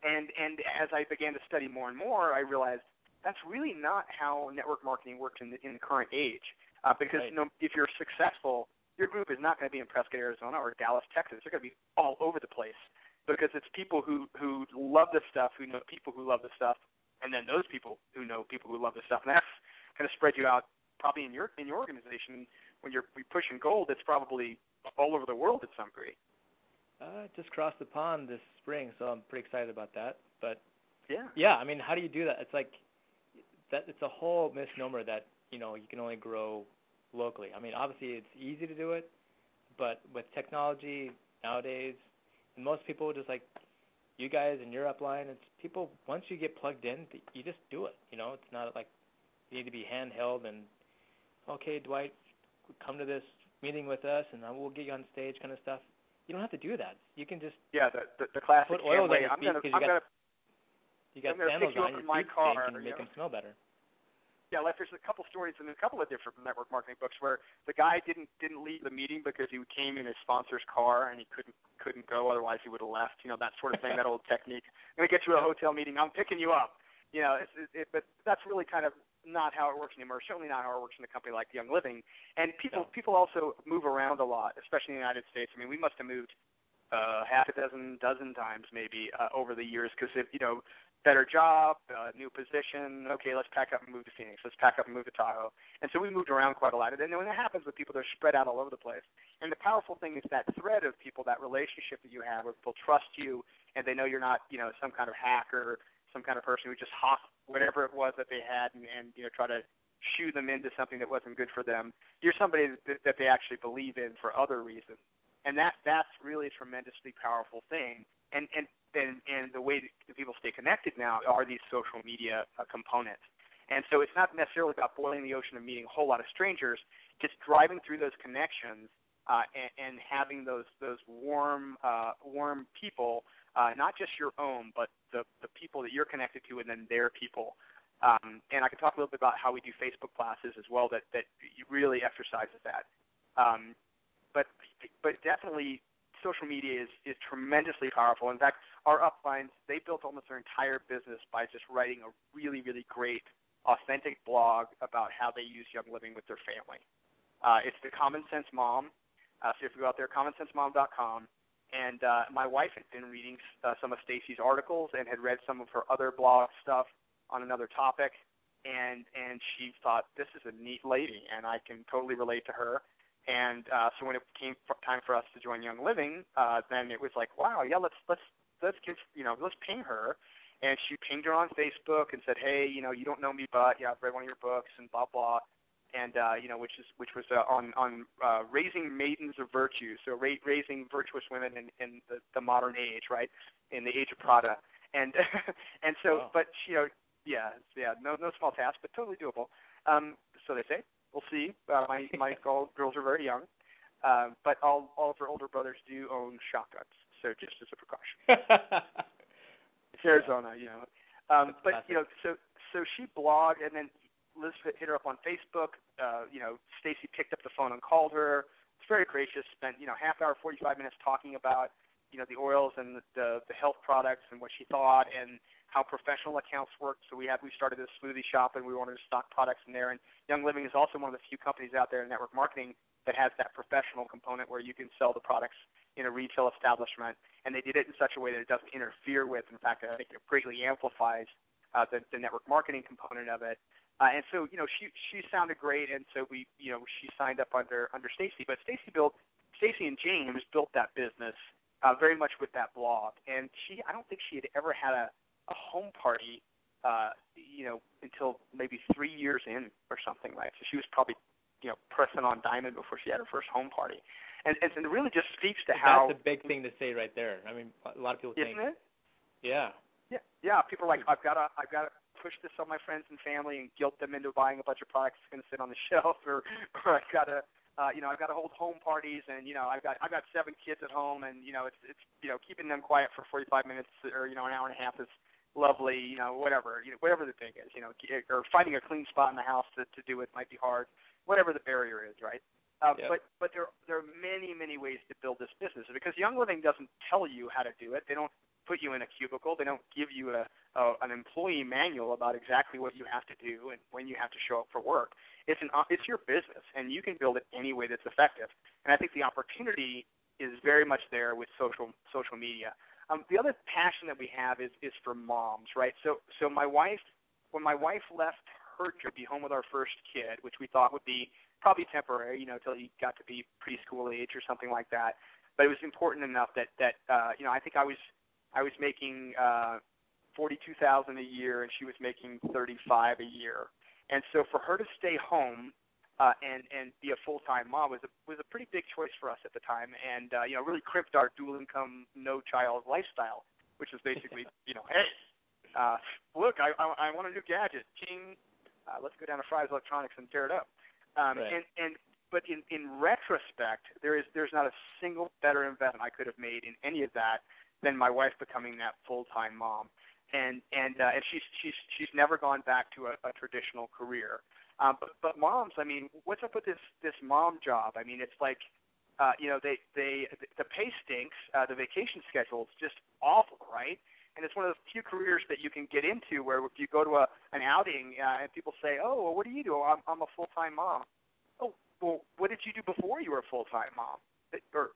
And and as I began to study more and more, I realized that's really not how network marketing works in the in the current age. Uh, because right. you know if you're successful, your group is not going to be in Prescott, Arizona or Dallas, Texas. They're going to be all over the place because it's people who who love the stuff, who know people who love the stuff, and then those people who know people who love the stuff, and that's going to spread you out probably in your in your organization when you're pushing gold, it's probably all over the world at some degree. Uh, just crossed the pond this spring, so I'm pretty excited about that. But yeah, yeah, I mean, how do you do that? It's like that. It's a whole misnomer that you know you can only grow locally. I mean, obviously it's easy to do it, but with technology nowadays, and most people just like you guys and your upline, it's people once you get plugged in, you just do it. You know, it's not like you need to be handheld and okay, Dwight, come to this meeting with us, and we'll get you on stage, kind of stuff. You don't have to do that. You can just yeah, the the, the classic put oil on your feet because you got gonna, you got sandals on your feet and make know. them smell better. Yeah, like there's a couple stories in a couple of different network marketing books where the guy didn't didn't leave the meeting because he came in his sponsor's car and he couldn't couldn't go, otherwise he would have left. You know that sort of thing, that old technique. I'm gonna get you a hotel meeting. I'm picking you up. You know, it's, it, it, but that's really kind of not how it works anymore. Certainly not how it works in a company like Young Living. And people no. people also move around a lot, especially in the United States. I mean, we must have moved uh, half a dozen dozen times maybe uh, over the years because if you know better job, uh, new position. Okay, let's pack up and move to Phoenix. Let's pack up and move to Tahoe. And so we moved around quite a lot. And then when that happens with people, they're spread out all over the place. And the powerful thing is that thread of people, that relationship that you have, where people trust you and they know you're not, you know, some kind of hacker, some kind of person who just hawks whatever it was that they had and, and you know try to shoo them into something that wasn't good for them. You're somebody that, that they actually believe in for other reasons, and that that's really a tremendously powerful thing. And and and, and the way that people stay connected now are these social media uh, components. And so it's not necessarily about boiling the ocean and meeting a whole lot of strangers. Just driving through those connections uh, and, and having those those warm uh, warm people, uh, not just your own, but the the people that you're connected to, and then their people. Um, and I can talk a little bit about how we do Facebook classes as well that that really exercises that. Um, but but definitely social media is is tremendously powerful. In fact, our uplines they built almost their entire business by just writing a really really great authentic blog about how they use Young Living with their family. Uh, it's the Common Sense Mom. Uh, so if you go out there, commonsensemom.com, and uh, my wife had been reading uh, some of Stacy's articles and had read some of her other blog stuff on another topic, and and she thought this is a neat lady, and I can totally relate to her. And uh, so when it came time for us to join Young Living, uh, then it was like, wow, yeah, let's let's let's give you know let's ping her. And she pinged her on Facebook and said, hey, you know, you don't know me, but yeah, I've read one of your books and blah blah and uh, you know, which is which was uh, on on uh, raising maidens of virtue, so ra- raising virtuous women in, in the, the modern age, right, in the age of Prada, and and so, Wow. but you know, yeah, yeah, no no small task, but totally doable. Um, so they say. We'll see. Uh, my my girl, girls are very young, uh, but all all of her older brothers do own shotguns, so just as a precaution. It's Arizona, you know. Um, but classic. you know, so so she blogged, and then Liz hit her up on Facebook. Uh, you know, Stacy picked up the phone and called her. It's very gracious. Spent you know half hour, 45 minutes talking about you know the oils and the the, the health products and what she thought and how professional accounts work. So we had we started this smoothie shop and we wanted to stock products in there. And Young Living is also one of the few companies out there in network marketing that has that professional component where you can sell the products in a retail establishment. And they did it in such a way that it doesn't interfere with. In fact, I think it greatly amplifies uh, the, the network marketing component of it. Uh, and so, you know, she she sounded great, and so we, you know, she signed up under under Stacy. But Stacy built Stacy and James built that business uh, very much with that blog. And she, I don't think she had ever had a, a home party, uh, you know, until maybe three years in or something, right? So she was probably, you know, pressing on diamond before she had her first home party. And, and it really just speaks to how, That's a big thing to say right there. I mean, a lot of people think, isn't it? yeah, Yeah, yeah. People are like, I've got to, I've got to push this on my friends and family and guilt them into buying a bunch of products that's going to sit on the shelf, or, or I've got to, uh, you know, I've got to hold home parties, and you know, I've got, I've got seven kids at home, and you know, it's, it's, you know, keeping them quiet for 45 minutes or you know, an hour and a half is lovely, you know, whatever, you know, whatever the thing is, you know, or finding a clean spot in the house to, to do it might be hard, whatever the barrier is, right? Uh, Yep. But but there there are many many ways to build this business because Young Living doesn't tell you how to do it. They don't put you in a cubicle. They don't give you a, a an employee manual about exactly what you have to do and when you have to show up for work. It's an it's your business and you can build it any way that's effective. And I think the opportunity is very much there with social social media. Um, the other passion that we have is is for moms, right? So so my wife when my wife left her to be home with our first kid, which we thought would be probably temporary, you know, until he got to be preschool age or something like that. But it was important enough that that uh, you know I think I was I was making uh, forty two thousand a year and she was making thirty five a year, and so for her to stay home uh, and and be a full time mom was a was a pretty big choice for us at the time, and uh, you know really crimped our dual income no child lifestyle, which was basically you know hey uh, look I I, I want a new gadget, ching, uh, let's go down to Fry's Electronics and tear it up. Um, Right. And and but in in retrospect, there is there's not a single better investment I could have made in any of that than my wife becoming that full time mom. And and uh, and she's she's she's never gone back to a, a traditional career. Um, but but moms, I mean, what's up with this this mom job? I mean, it's like uh, you know they they the pay stinks, uh, the vacation schedule is just awful, right? And it's one of the few careers that you can get into where if you go to a an outing uh, and people say, "Oh, well, what do you do?" I'm I'm a full time mom. Oh, well, what did you do before you were a full time mom? Or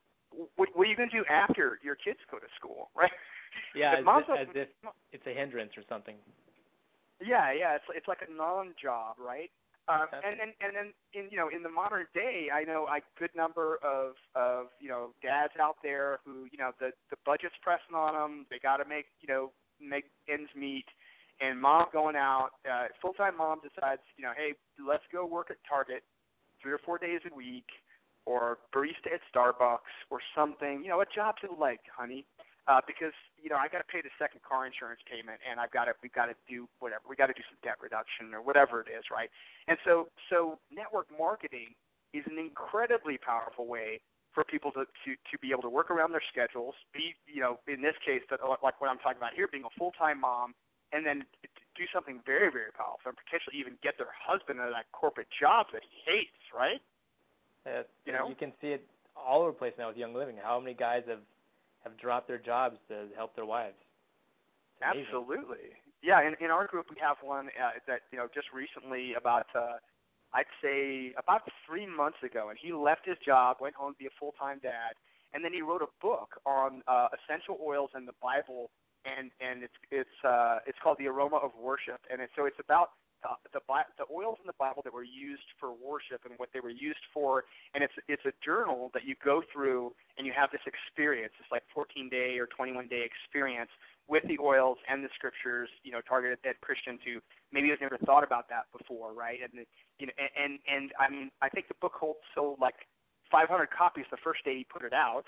what, what are you going to do after your kids go to school, right? yeah, as, moms if, as if it's a hindrance or something. Yeah, yeah, it's it's like a non-job, right? Um, and then and then in you know in the modern day, I know a good number of of you know dads out there who you know the the budget's pressing on them. They got to make you know make ends meet. And mom going out, uh, full-time mom decides, you know, hey, let's go work at Target three or four days a week, or barista at Starbucks, or something. You know, a job to like, honey uh, because you know I got to pay the second car insurance payment, and I've got to we've got to do whatever we got to do some debt reduction or whatever it is, right? And so so network marketing is an incredibly powerful way for people to to to be able to work around their schedules, be you know in this case that like what I'm talking about here, being a full time mom, and then do something very very powerful and potentially even get their husband out of that corporate job that he hates, right? Uh, You know? you can see it all over the place now with Young Living. How many guys have have dropped their jobs to help their wives? Absolutely. Yeah, in, in our group we have one uh, that you know just recently about uh, I'd say about three months ago, and he left his job, went home to be a full time dad, and then he wrote a book on uh, essential oils and the Bible, and and it's it's uh, it's called the Aroma of Worship, and it, so it's about uh, the the oils in the Bible that were used for worship and what they were used for, and it's it's a journal that you go through and you have this experience, this like 14 day or 21 day experience with the oils and the scriptures, you know, targeted at Christians who maybe have never thought about that before, right? And you know, and and I mean, I think the book holds sold like 500 copies the first day he put it out,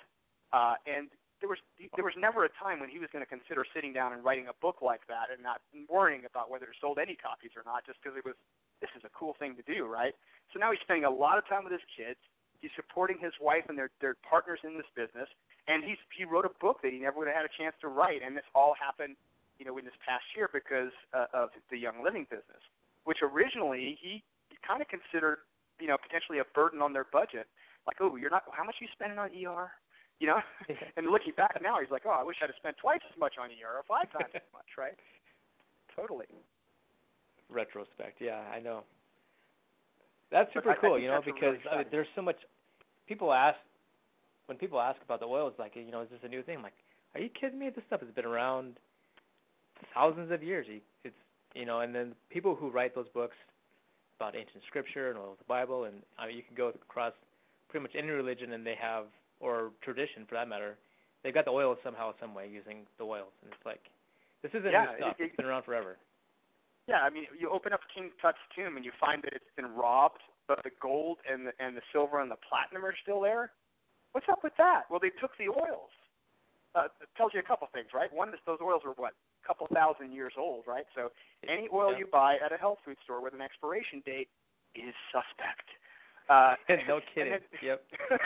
uh, and there was there was never a time when he was going to consider sitting down and writing a book like that and not worrying about whether it sold any copies or not, just because it was this is a cool thing to do, right? So now he's spending a lot of time with his kids. He's supporting his wife and their their partners in this business, and he's he wrote a book that he never would have had a chance to write, and this all happened, you know, in this past year because uh, of the Young Living business, which originally he, kind of considered, you know, potentially a burden on their budget like, oh, you're not. How much are you spending on ER? You know, and looking back now, he's like, oh, I wish I'd have spent twice as much on ER or five times as much, right? Totally. Retrospect, yeah, I know. That's super I, cool, I you know, because really I mean, there's so much. People ask when people ask about the oils, like, you know, is this a new thing? I'm like, are you kidding me? This stuff has been around thousands of years. It's you know, and then people who write those books about ancient scripture and all the Bible, and I mean, you can go across pretty much any religion and they have or tradition for that matter, they've got the oils somehow, some way using the oils, and it's like this isn't yeah, new stuff. It, it's been around forever. Yeah, I mean, you open up King Tut's tomb and you find that it's been robbed, but the gold and the and the silver and the platinum are still there. What's up with that? Well, they took the oils. Uh, it tells you a couple things, right? One is those oils are what a couple thousand years old, right? So any oil yeah. you buy at a health food store with an expiration date is suspect. Uh, no kidding. Then, yep.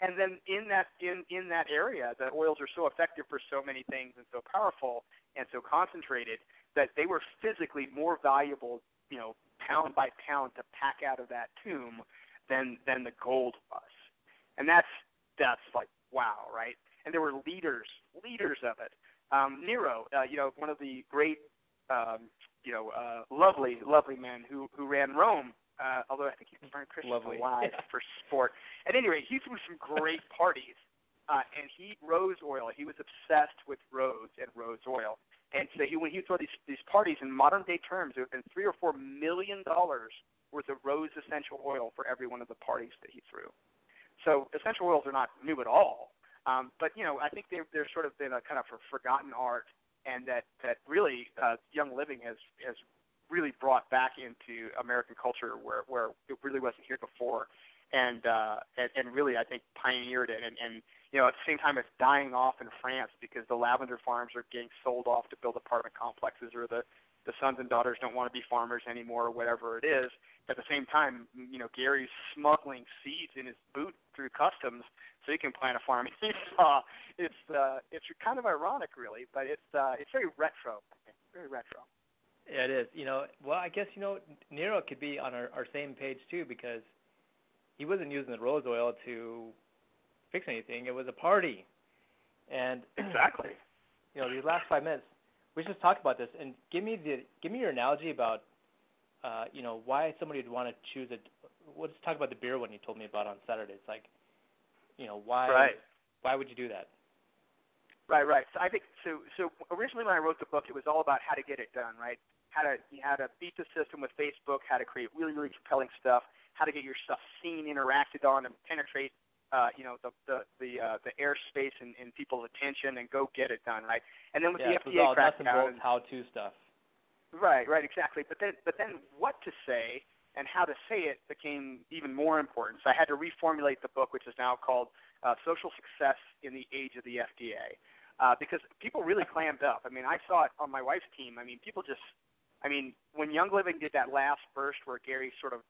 and then in that in in that area, the oils are so effective for so many things and so powerful and so concentrated that they were physically more valuable, you know, pound by pound to pack out of that tomb than than the gold was. And that's that's like wow, right? And there were leaders leaders of it. Um, Nero, uh, you know, one of the great, um, you know, uh, lovely lovely men who who ran Rome uh, although I think he burned Christians Lovely. alive Yeah. for sport. At any rate, he threw some great parties, uh, and he rose oil. He was obsessed with rose and rose oil. And so he, when he threw these these parties in modern day terms, there have been three or four million dollars worth of rose essential oil for every one of the parties that he threw. So essential oils are not new at all. Um, but you know, I think they're they're sort of been a kind of a forgotten art, and that that really uh, Young Living has has really brought back into American culture where where it really wasn't here before, and uh, and, and really I think pioneered it. And, and you know at the same time it's dying off in France because the lavender farms are getting sold off to build apartment complexes, or the the sons and daughters don't want to be farmers anymore, or whatever it is. At the same time, you know Gary's smuggling seeds in his boot through customs so he can plant a farm. it's uh, it's uh, it's kind of ironic, really, but it's uh, it's very retro, very retro. It is. You know, well, I guess you know Nero could be on our, our same page too because he wasn't using the rose oil to fix anything. It was a party, and exactly. You know, these last five minutes, we just talked about this and give me the give me your analogy about, uh, you know, why somebody would want to choose it. Let's talk about the beer one you told me about on Saturday. It's like, you know, why right. why would you do that? Right, right. So I think so. So originally, when I wrote the book, it was all about how to get it done, right? How to how to beat the system with Facebook, how to create really really compelling stuff, how to get your stuff seen, interacted on, and penetrate uh, you know the the the, uh, the airspace and, and people's attention and go get it done right. And then with yeah, the FDA crackdown, how to stuff. Right, right, exactly. But then but then what to say and how to say it became even more important. So I had to reformulate the book, which is now called uh, Social Success in the Age of the FDA. Uh, because people really clammed up. I mean, I saw it on my wife's team. I mean, people just I mean, when Young Living did that last burst where Gary sort of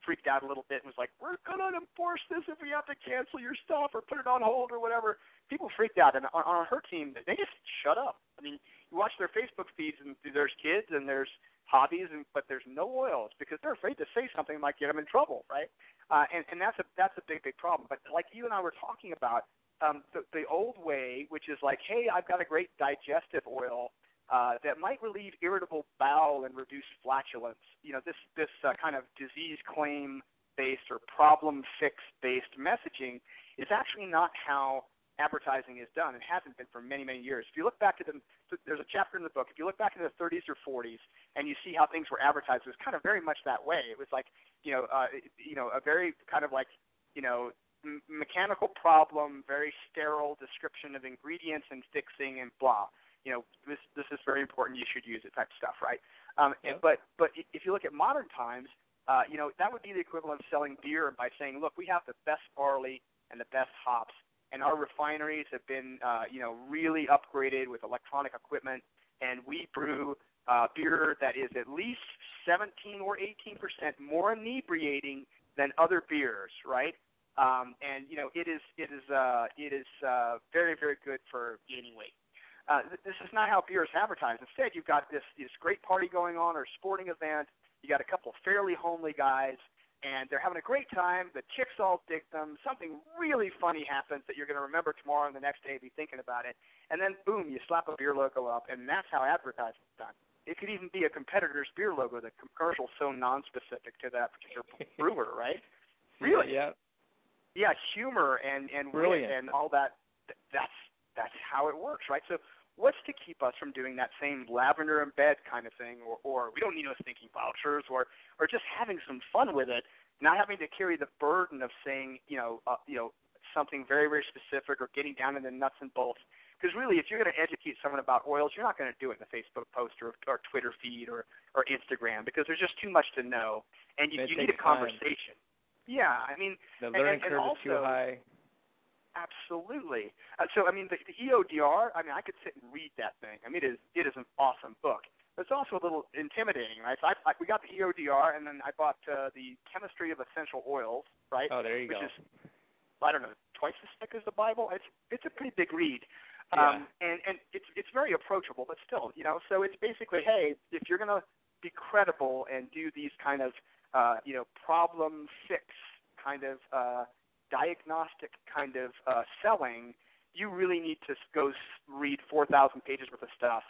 freaked out a little bit and was like, "We're gonna enforce this if we have to cancel your stuff or put it on hold or whatever," people freaked out. And on, on her team, they just shut up. I mean, you watch their Facebook feeds and there's kids and there's hobbies, and but there's no oils because they're afraid to say something like get them in trouble, right? Uh, and and that's a that's a big big problem. But like you and I were talking about, um, the the old way, which is like, hey, I've got a great digestive oil uh, that might relieve irritable bowel and reduce flatulence. You know, this this uh, kind of disease claim based or problem fix based messaging is actually not how advertising is done. It hasn't been for many, many years. If you look back to the, there's a chapter in the book. If you look back in the 30s or 40s and you see how things were advertised, it was kind of very much that way. It was like, you know, uh, you know, a very kind of like, you know, mechanical problem, very sterile description of ingredients and fixing and blah. You know, this this is very important. You should use it type stuff, right? Um, Yeah. But but if you look at modern times, uh, you know, that would be the equivalent of selling beer by saying, look, we have the best barley and the best hops and our refineries have been, uh, you know, really upgraded with electronic equipment, and we brew uh, beer that is at least 17 or 18 percent more inebriating than other beers, right? Um, and you know, it is it is uh, it is uh, very very good for gaining weight. Uh, th- this is not how beer is advertised. Instead, you've got this this great party going on or sporting event. You got a couple of fairly homely guys and they're having a great time. The chicks all dig them. Something really funny happens that you're going to remember tomorrow and the next day, be thinking about it. And then boom, you slap a beer logo up, and that's how advertising is done. It could even be a competitor's beer logo. The commercial's so non-specific to that particular brewer, right? Really? Yeah. Yeah, humor and and Brilliant. and all that. That's that's how it works, right? So what's to keep us from doing that same lavender in bed kind of thing, or or we don't need no thinking vouchers, or or just having some fun with it, not having to carry the burden of saying you know uh, you know something very very specific or getting down in the nuts and bolts. Because really, if you're going to educate someone about oils, you're not going to do it in a Facebook post or, or Twitter feed or, or Instagram because there's just too much to know, and you, It you need a takes time. conversation. Yeah, I mean, The and- learning and curve is too high. Absolutely. Uh, so, I mean, the, the EODR. I mean, I could sit and read that thing. I mean, it is it is an awesome book. But it's also a little intimidating, right? So I, I, we got the EODR, and then I bought uh, the Chemistry of Essential Oils, right? Oh, there you which go. Which is I don't know, twice as thick as the Bible. It's it's a pretty big read. Yeah. Um, and and it's it's very approachable, but still, you know. So it's basically, hey, if you're gonna be credible and do these kind of uh, you know problem fix kind of uh, diagnostic kind of uh, selling, you really need to go read 4,000 pages worth of stuff.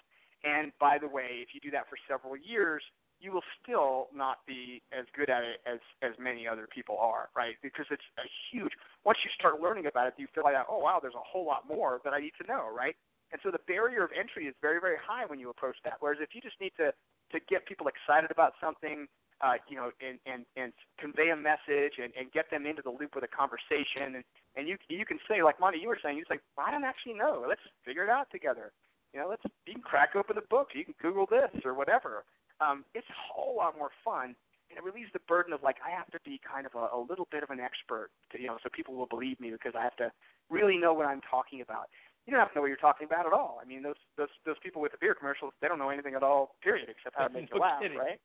And by the way, if you do that for several years, you will still not be as good at it as as many other people are, right? Because it's a huge. Once you start learning about it, you feel like, oh wow, there's a whole lot more that I need to know, right? And so the barrier of entry is very very high when you approach that. Whereas if you just need to to get people excited about something, uh, you know, and and and convey a message and, and get them into the loop with a conversation, and and you you can say like Monty, you were saying, you say, I don't actually know. Let's figure it out together. You know, let's you can crack open the book. You can Google this or whatever um, it's a whole lot more fun, and it relieves the burden of like I have to be kind of a, a little bit of an expert, to, you know, so people will believe me because I have to really know what I'm talking about. You don't have to know what you're talking about at all. I mean, those those those people with the beer commercials, they don't know anything at all, period, except how to make No you laugh, kidding. right?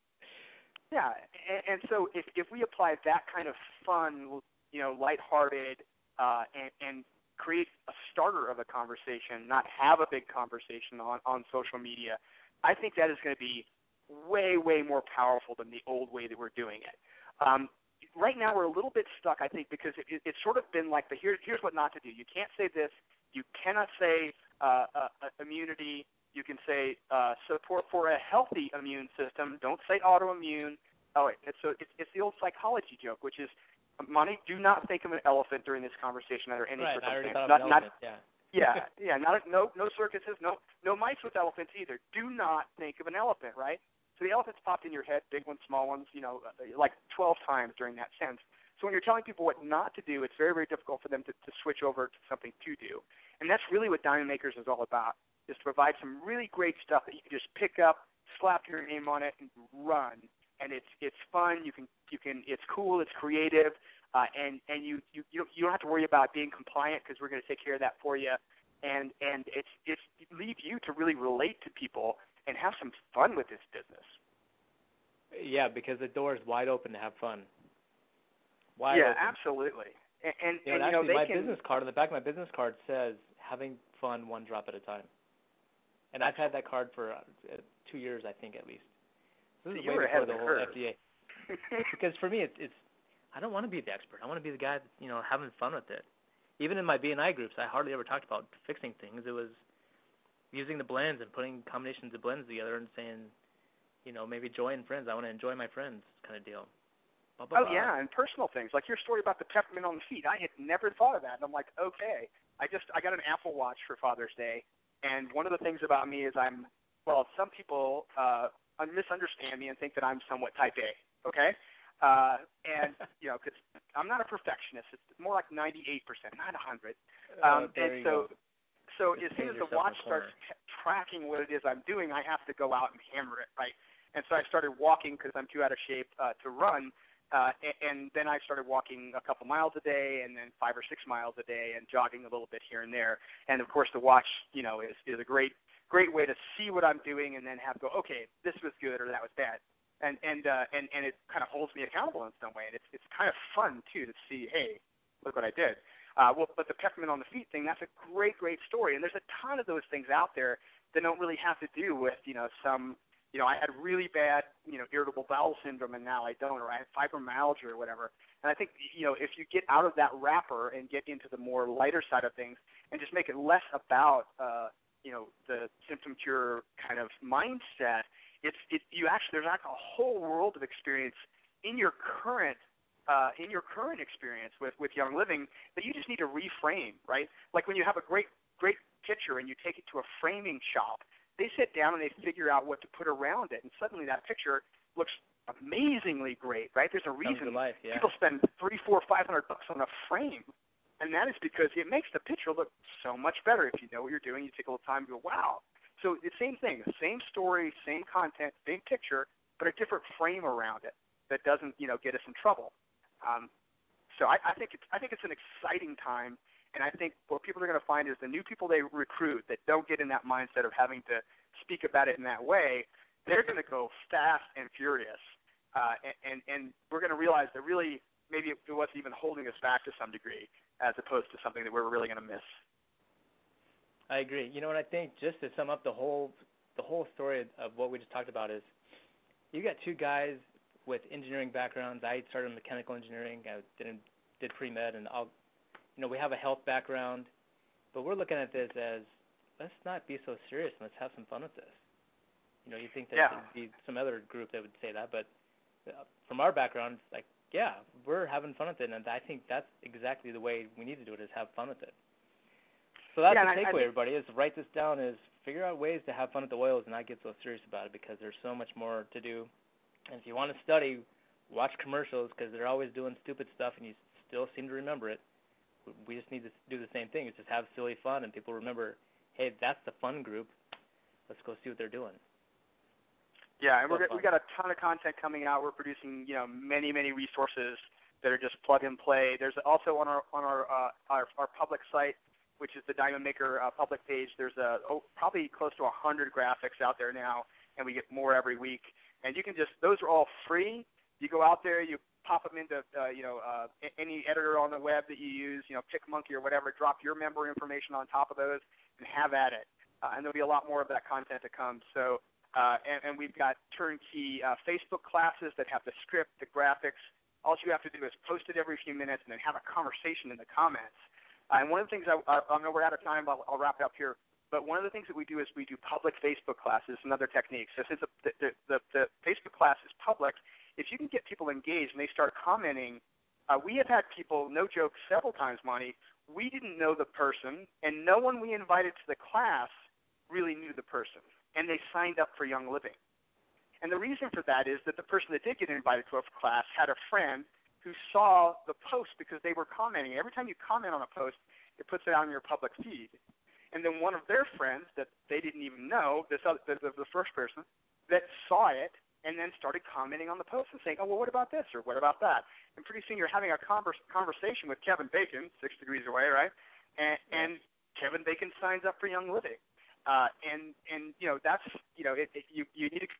Yeah, and, and so if if we apply that kind of fun, you know, lighthearted, uh, and and create a starter of a conversation, not have a big conversation on on social media, I think that is going to be way way more powerful than the old way that we're doing it. Um, right now we're a little bit stuck, I think, because it, it, it's sort of been like the here, here's what not to do. You can't say this. You cannot say uh, uh, uh, immunity. You can say uh, support for a healthy immune system. Don't say autoimmune. Oh, it's, so it's, it's the old psychology joke, which is, Monty, do not think of an elephant during this conversation under any right. I already circumstance. thought of not, an not, elephant. Yeah. yeah, yeah. Not no no circuses, no no mice with elephants either. Do not think of an elephant, right? So the elephants popped in your head, big ones, small ones, you know, uh, like 12 times during that sense. So when you're telling people what not to do, it's very very difficult for them to, to switch over to something to do. And that's really what Diamond Makers is all about, is to provide some really great stuff that you can just pick up, slap your name on it, and run. And it's it's fun. You can you can it's cool. It's creative. Uh, and and you, you you don't- you don't have to worry about being compliant because we're going to take care of that for you, and and it's it's leave you to really relate to people and have some fun with this business. Yeah, because the door is wide open to have fun. Wide yeah, open. absolutely. And and, You know, and and you know they my can. business card on the back of my business card says "having fun one drop at a time," and I've had that card for uh, two years, I think, at least. This So is you way were ahead before of the the whole curve. FDA. Because for me, it's it's I don't want to be the expert. I want to be the guy that's you know having fun with it. Even in my BNI groups, I hardly ever talked about fixing things. It was using the blends and putting combinations of blends together and saying, you know, maybe joy and friends. I want to enjoy my friends, kind of deal. Blah, blah, Oh blah. yeah, and personal things like your story about the peppermint on the feet. I had never thought of that, and I'm like, okay. I just I got an Apple Watch for Father's Day, and one of the things about me is I'm well, some people uh, misunderstand me and think that I'm somewhat Type A. Okay, uh, and you know, because I'm not a perfectionist. It's more like 98%, not 100. Oh, Um, there and so, so Just as soon as the watch starts tracking what it is I'm doing, I have to go out and hammer it, right? And so I started walking because I'm too out of shape uh, to run. Uh, and, then I started walking a couple miles a day, and then five or six miles a day, and jogging a little bit here and there. And of course, the watch, you know, is, is a great, great way to see what I'm doing, and then have go, okay, this was good or that was bad, and and uh, and and it kind of holds me accountable in some way. And it's it's kind of fun too to see, hey, look what I did. Uh, well, but the peppermint on the feet thing, that's a great, great story. And there's a ton of those things out there that don't really have to do with, you know, some, you know, I had really bad, you know, irritable bowel syndrome and now I don't, or I have fibromyalgia or whatever. And I think, you know, if you get out of that wrapper and get into the more lighter side of things and just make it less about, uh, you know, the symptom cure kind of mindset, it's, it, you actually, there's like a whole world of experience in your current uh, in your current experience with, with Young Living that you just need to reframe, right? Like when you have a great great picture and you take it to a framing shop, they sit down and they figure out what to put around it, and suddenly that picture looks amazingly great, right? There's a reason life, yeah. people spend three, four, five hundred bucks on a frame, and that is because it makes the picture look so much better if you know what you're doing. You take a little time to go, wow. So the same thing, the same story, same content, same picture, but a different frame around it that doesn't, you know, get us in trouble. Um, so I, I think it's I think it's an exciting time, and I think what people are going to find is the new people they recruit that don't get in that mindset of having to speak about it in that way, they're going to go fast and furious, uh, and, and we're going to realize that really maybe it wasn't even holding us back to some degree, as opposed to something that we're really going to miss. I agree. You know what I think? Just to sum up the whole the whole story of what we just talked about is, you got two guys with engineering backgrounds. I started in mechanical engineering. I did did pre med, and I'll, you know, we have a health background, but we're looking at this as let's not be so serious and let's have some fun with this. You know, you think that Yeah. there'd be some other group that would say that, but uh, from our background, it's like, yeah, we're having fun with it, and I think that's exactly the way we need to do it is have fun with it. So that's Yeah, the and I- I takeaway, everybody. Is write this down. Is figure out ways to have fun with the oils and not get so serious about it because there's so much more to do. And if you want to study, watch commercials because they're always doing stupid stuff and you still seem to remember it. We just need to do the same thing. Is just have silly fun and people remember, hey, that's the fun group. Let's go see what they're doing. Yeah, and So we're, we got a ton of content coming out. We're producing, you know, many many resources that are just plug and play. There's also on our on our uh, our, our public site, which is the Diamond Maker uh, public page. There's a oh, probably close to 100 graphics out there now, and we get more every week. And you can just those are all free. You go out there, you pop them into uh, you know uh, any editor on the web that you use, you know, PicMonkey or whatever. Drop your member information on top of those, and have at it. Uh, and there'll be a lot more of that content to come. So uh, and, and we've got turnkey uh, Facebook classes that have the script, the graphics. All you have to do is post it every few minutes and then have a conversation in the comments. Uh, and one of the things I, I, I know we're out of time, but I'll, I'll wrap it up here. But one of the things that we do is we do public Facebook classes, another technique. So since the, the, the, the Facebook class is public, if you can get people engaged and they start commenting, uh, we have had people, no joke, several times, Monty, we didn't know the person, and no one we invited to the class really knew the person and they signed up for Young Living. And the reason for that is that the person that did get invited to a class had a friend who saw the post because they were commenting. Every time you comment on a post, it puts it in your public feed. And then one of their friends that they didn't even know, this other, the, the, the first person, that saw it and then started commenting on the post and saying, oh, well, what about this or what about that? And pretty soon you're having a converse, conversation with Kevin Bacon, six degrees away, right? And, and Kevin Bacon signs up for Young Living. Uh, and and you know that's you know it, it, you you need to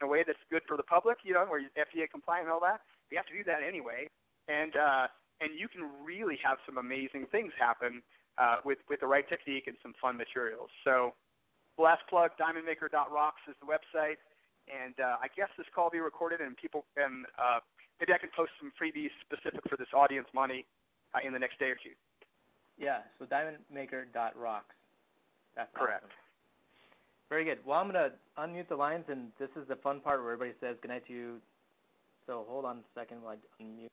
in a way that's good for the public, you know, where you're FDA compliant and all that. You have to do that anyway, and uh, and you can really have some amazing things happen uh, with with the right technique and some fun materials. So, last plug, DiamondMaker.rocks is the website, and uh, I guess this call will be recorded, and people can uh, maybe I can post some freebies specific for this audience, Monty, uh, in the next day or two. Yeah, so diamondmaker.rocks. That's Correct. awesome. Very good. Well, I'm going to unmute the lines, and this is the fun part where everybody says goodnight to you So hold on a second while I unmute.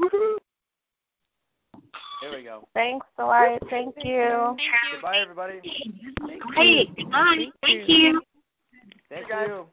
Woohoo! There we go. Thanks, Dwight. Thank you. Goodbye, everybody. Hey, goodbye. Thank you. Thank you.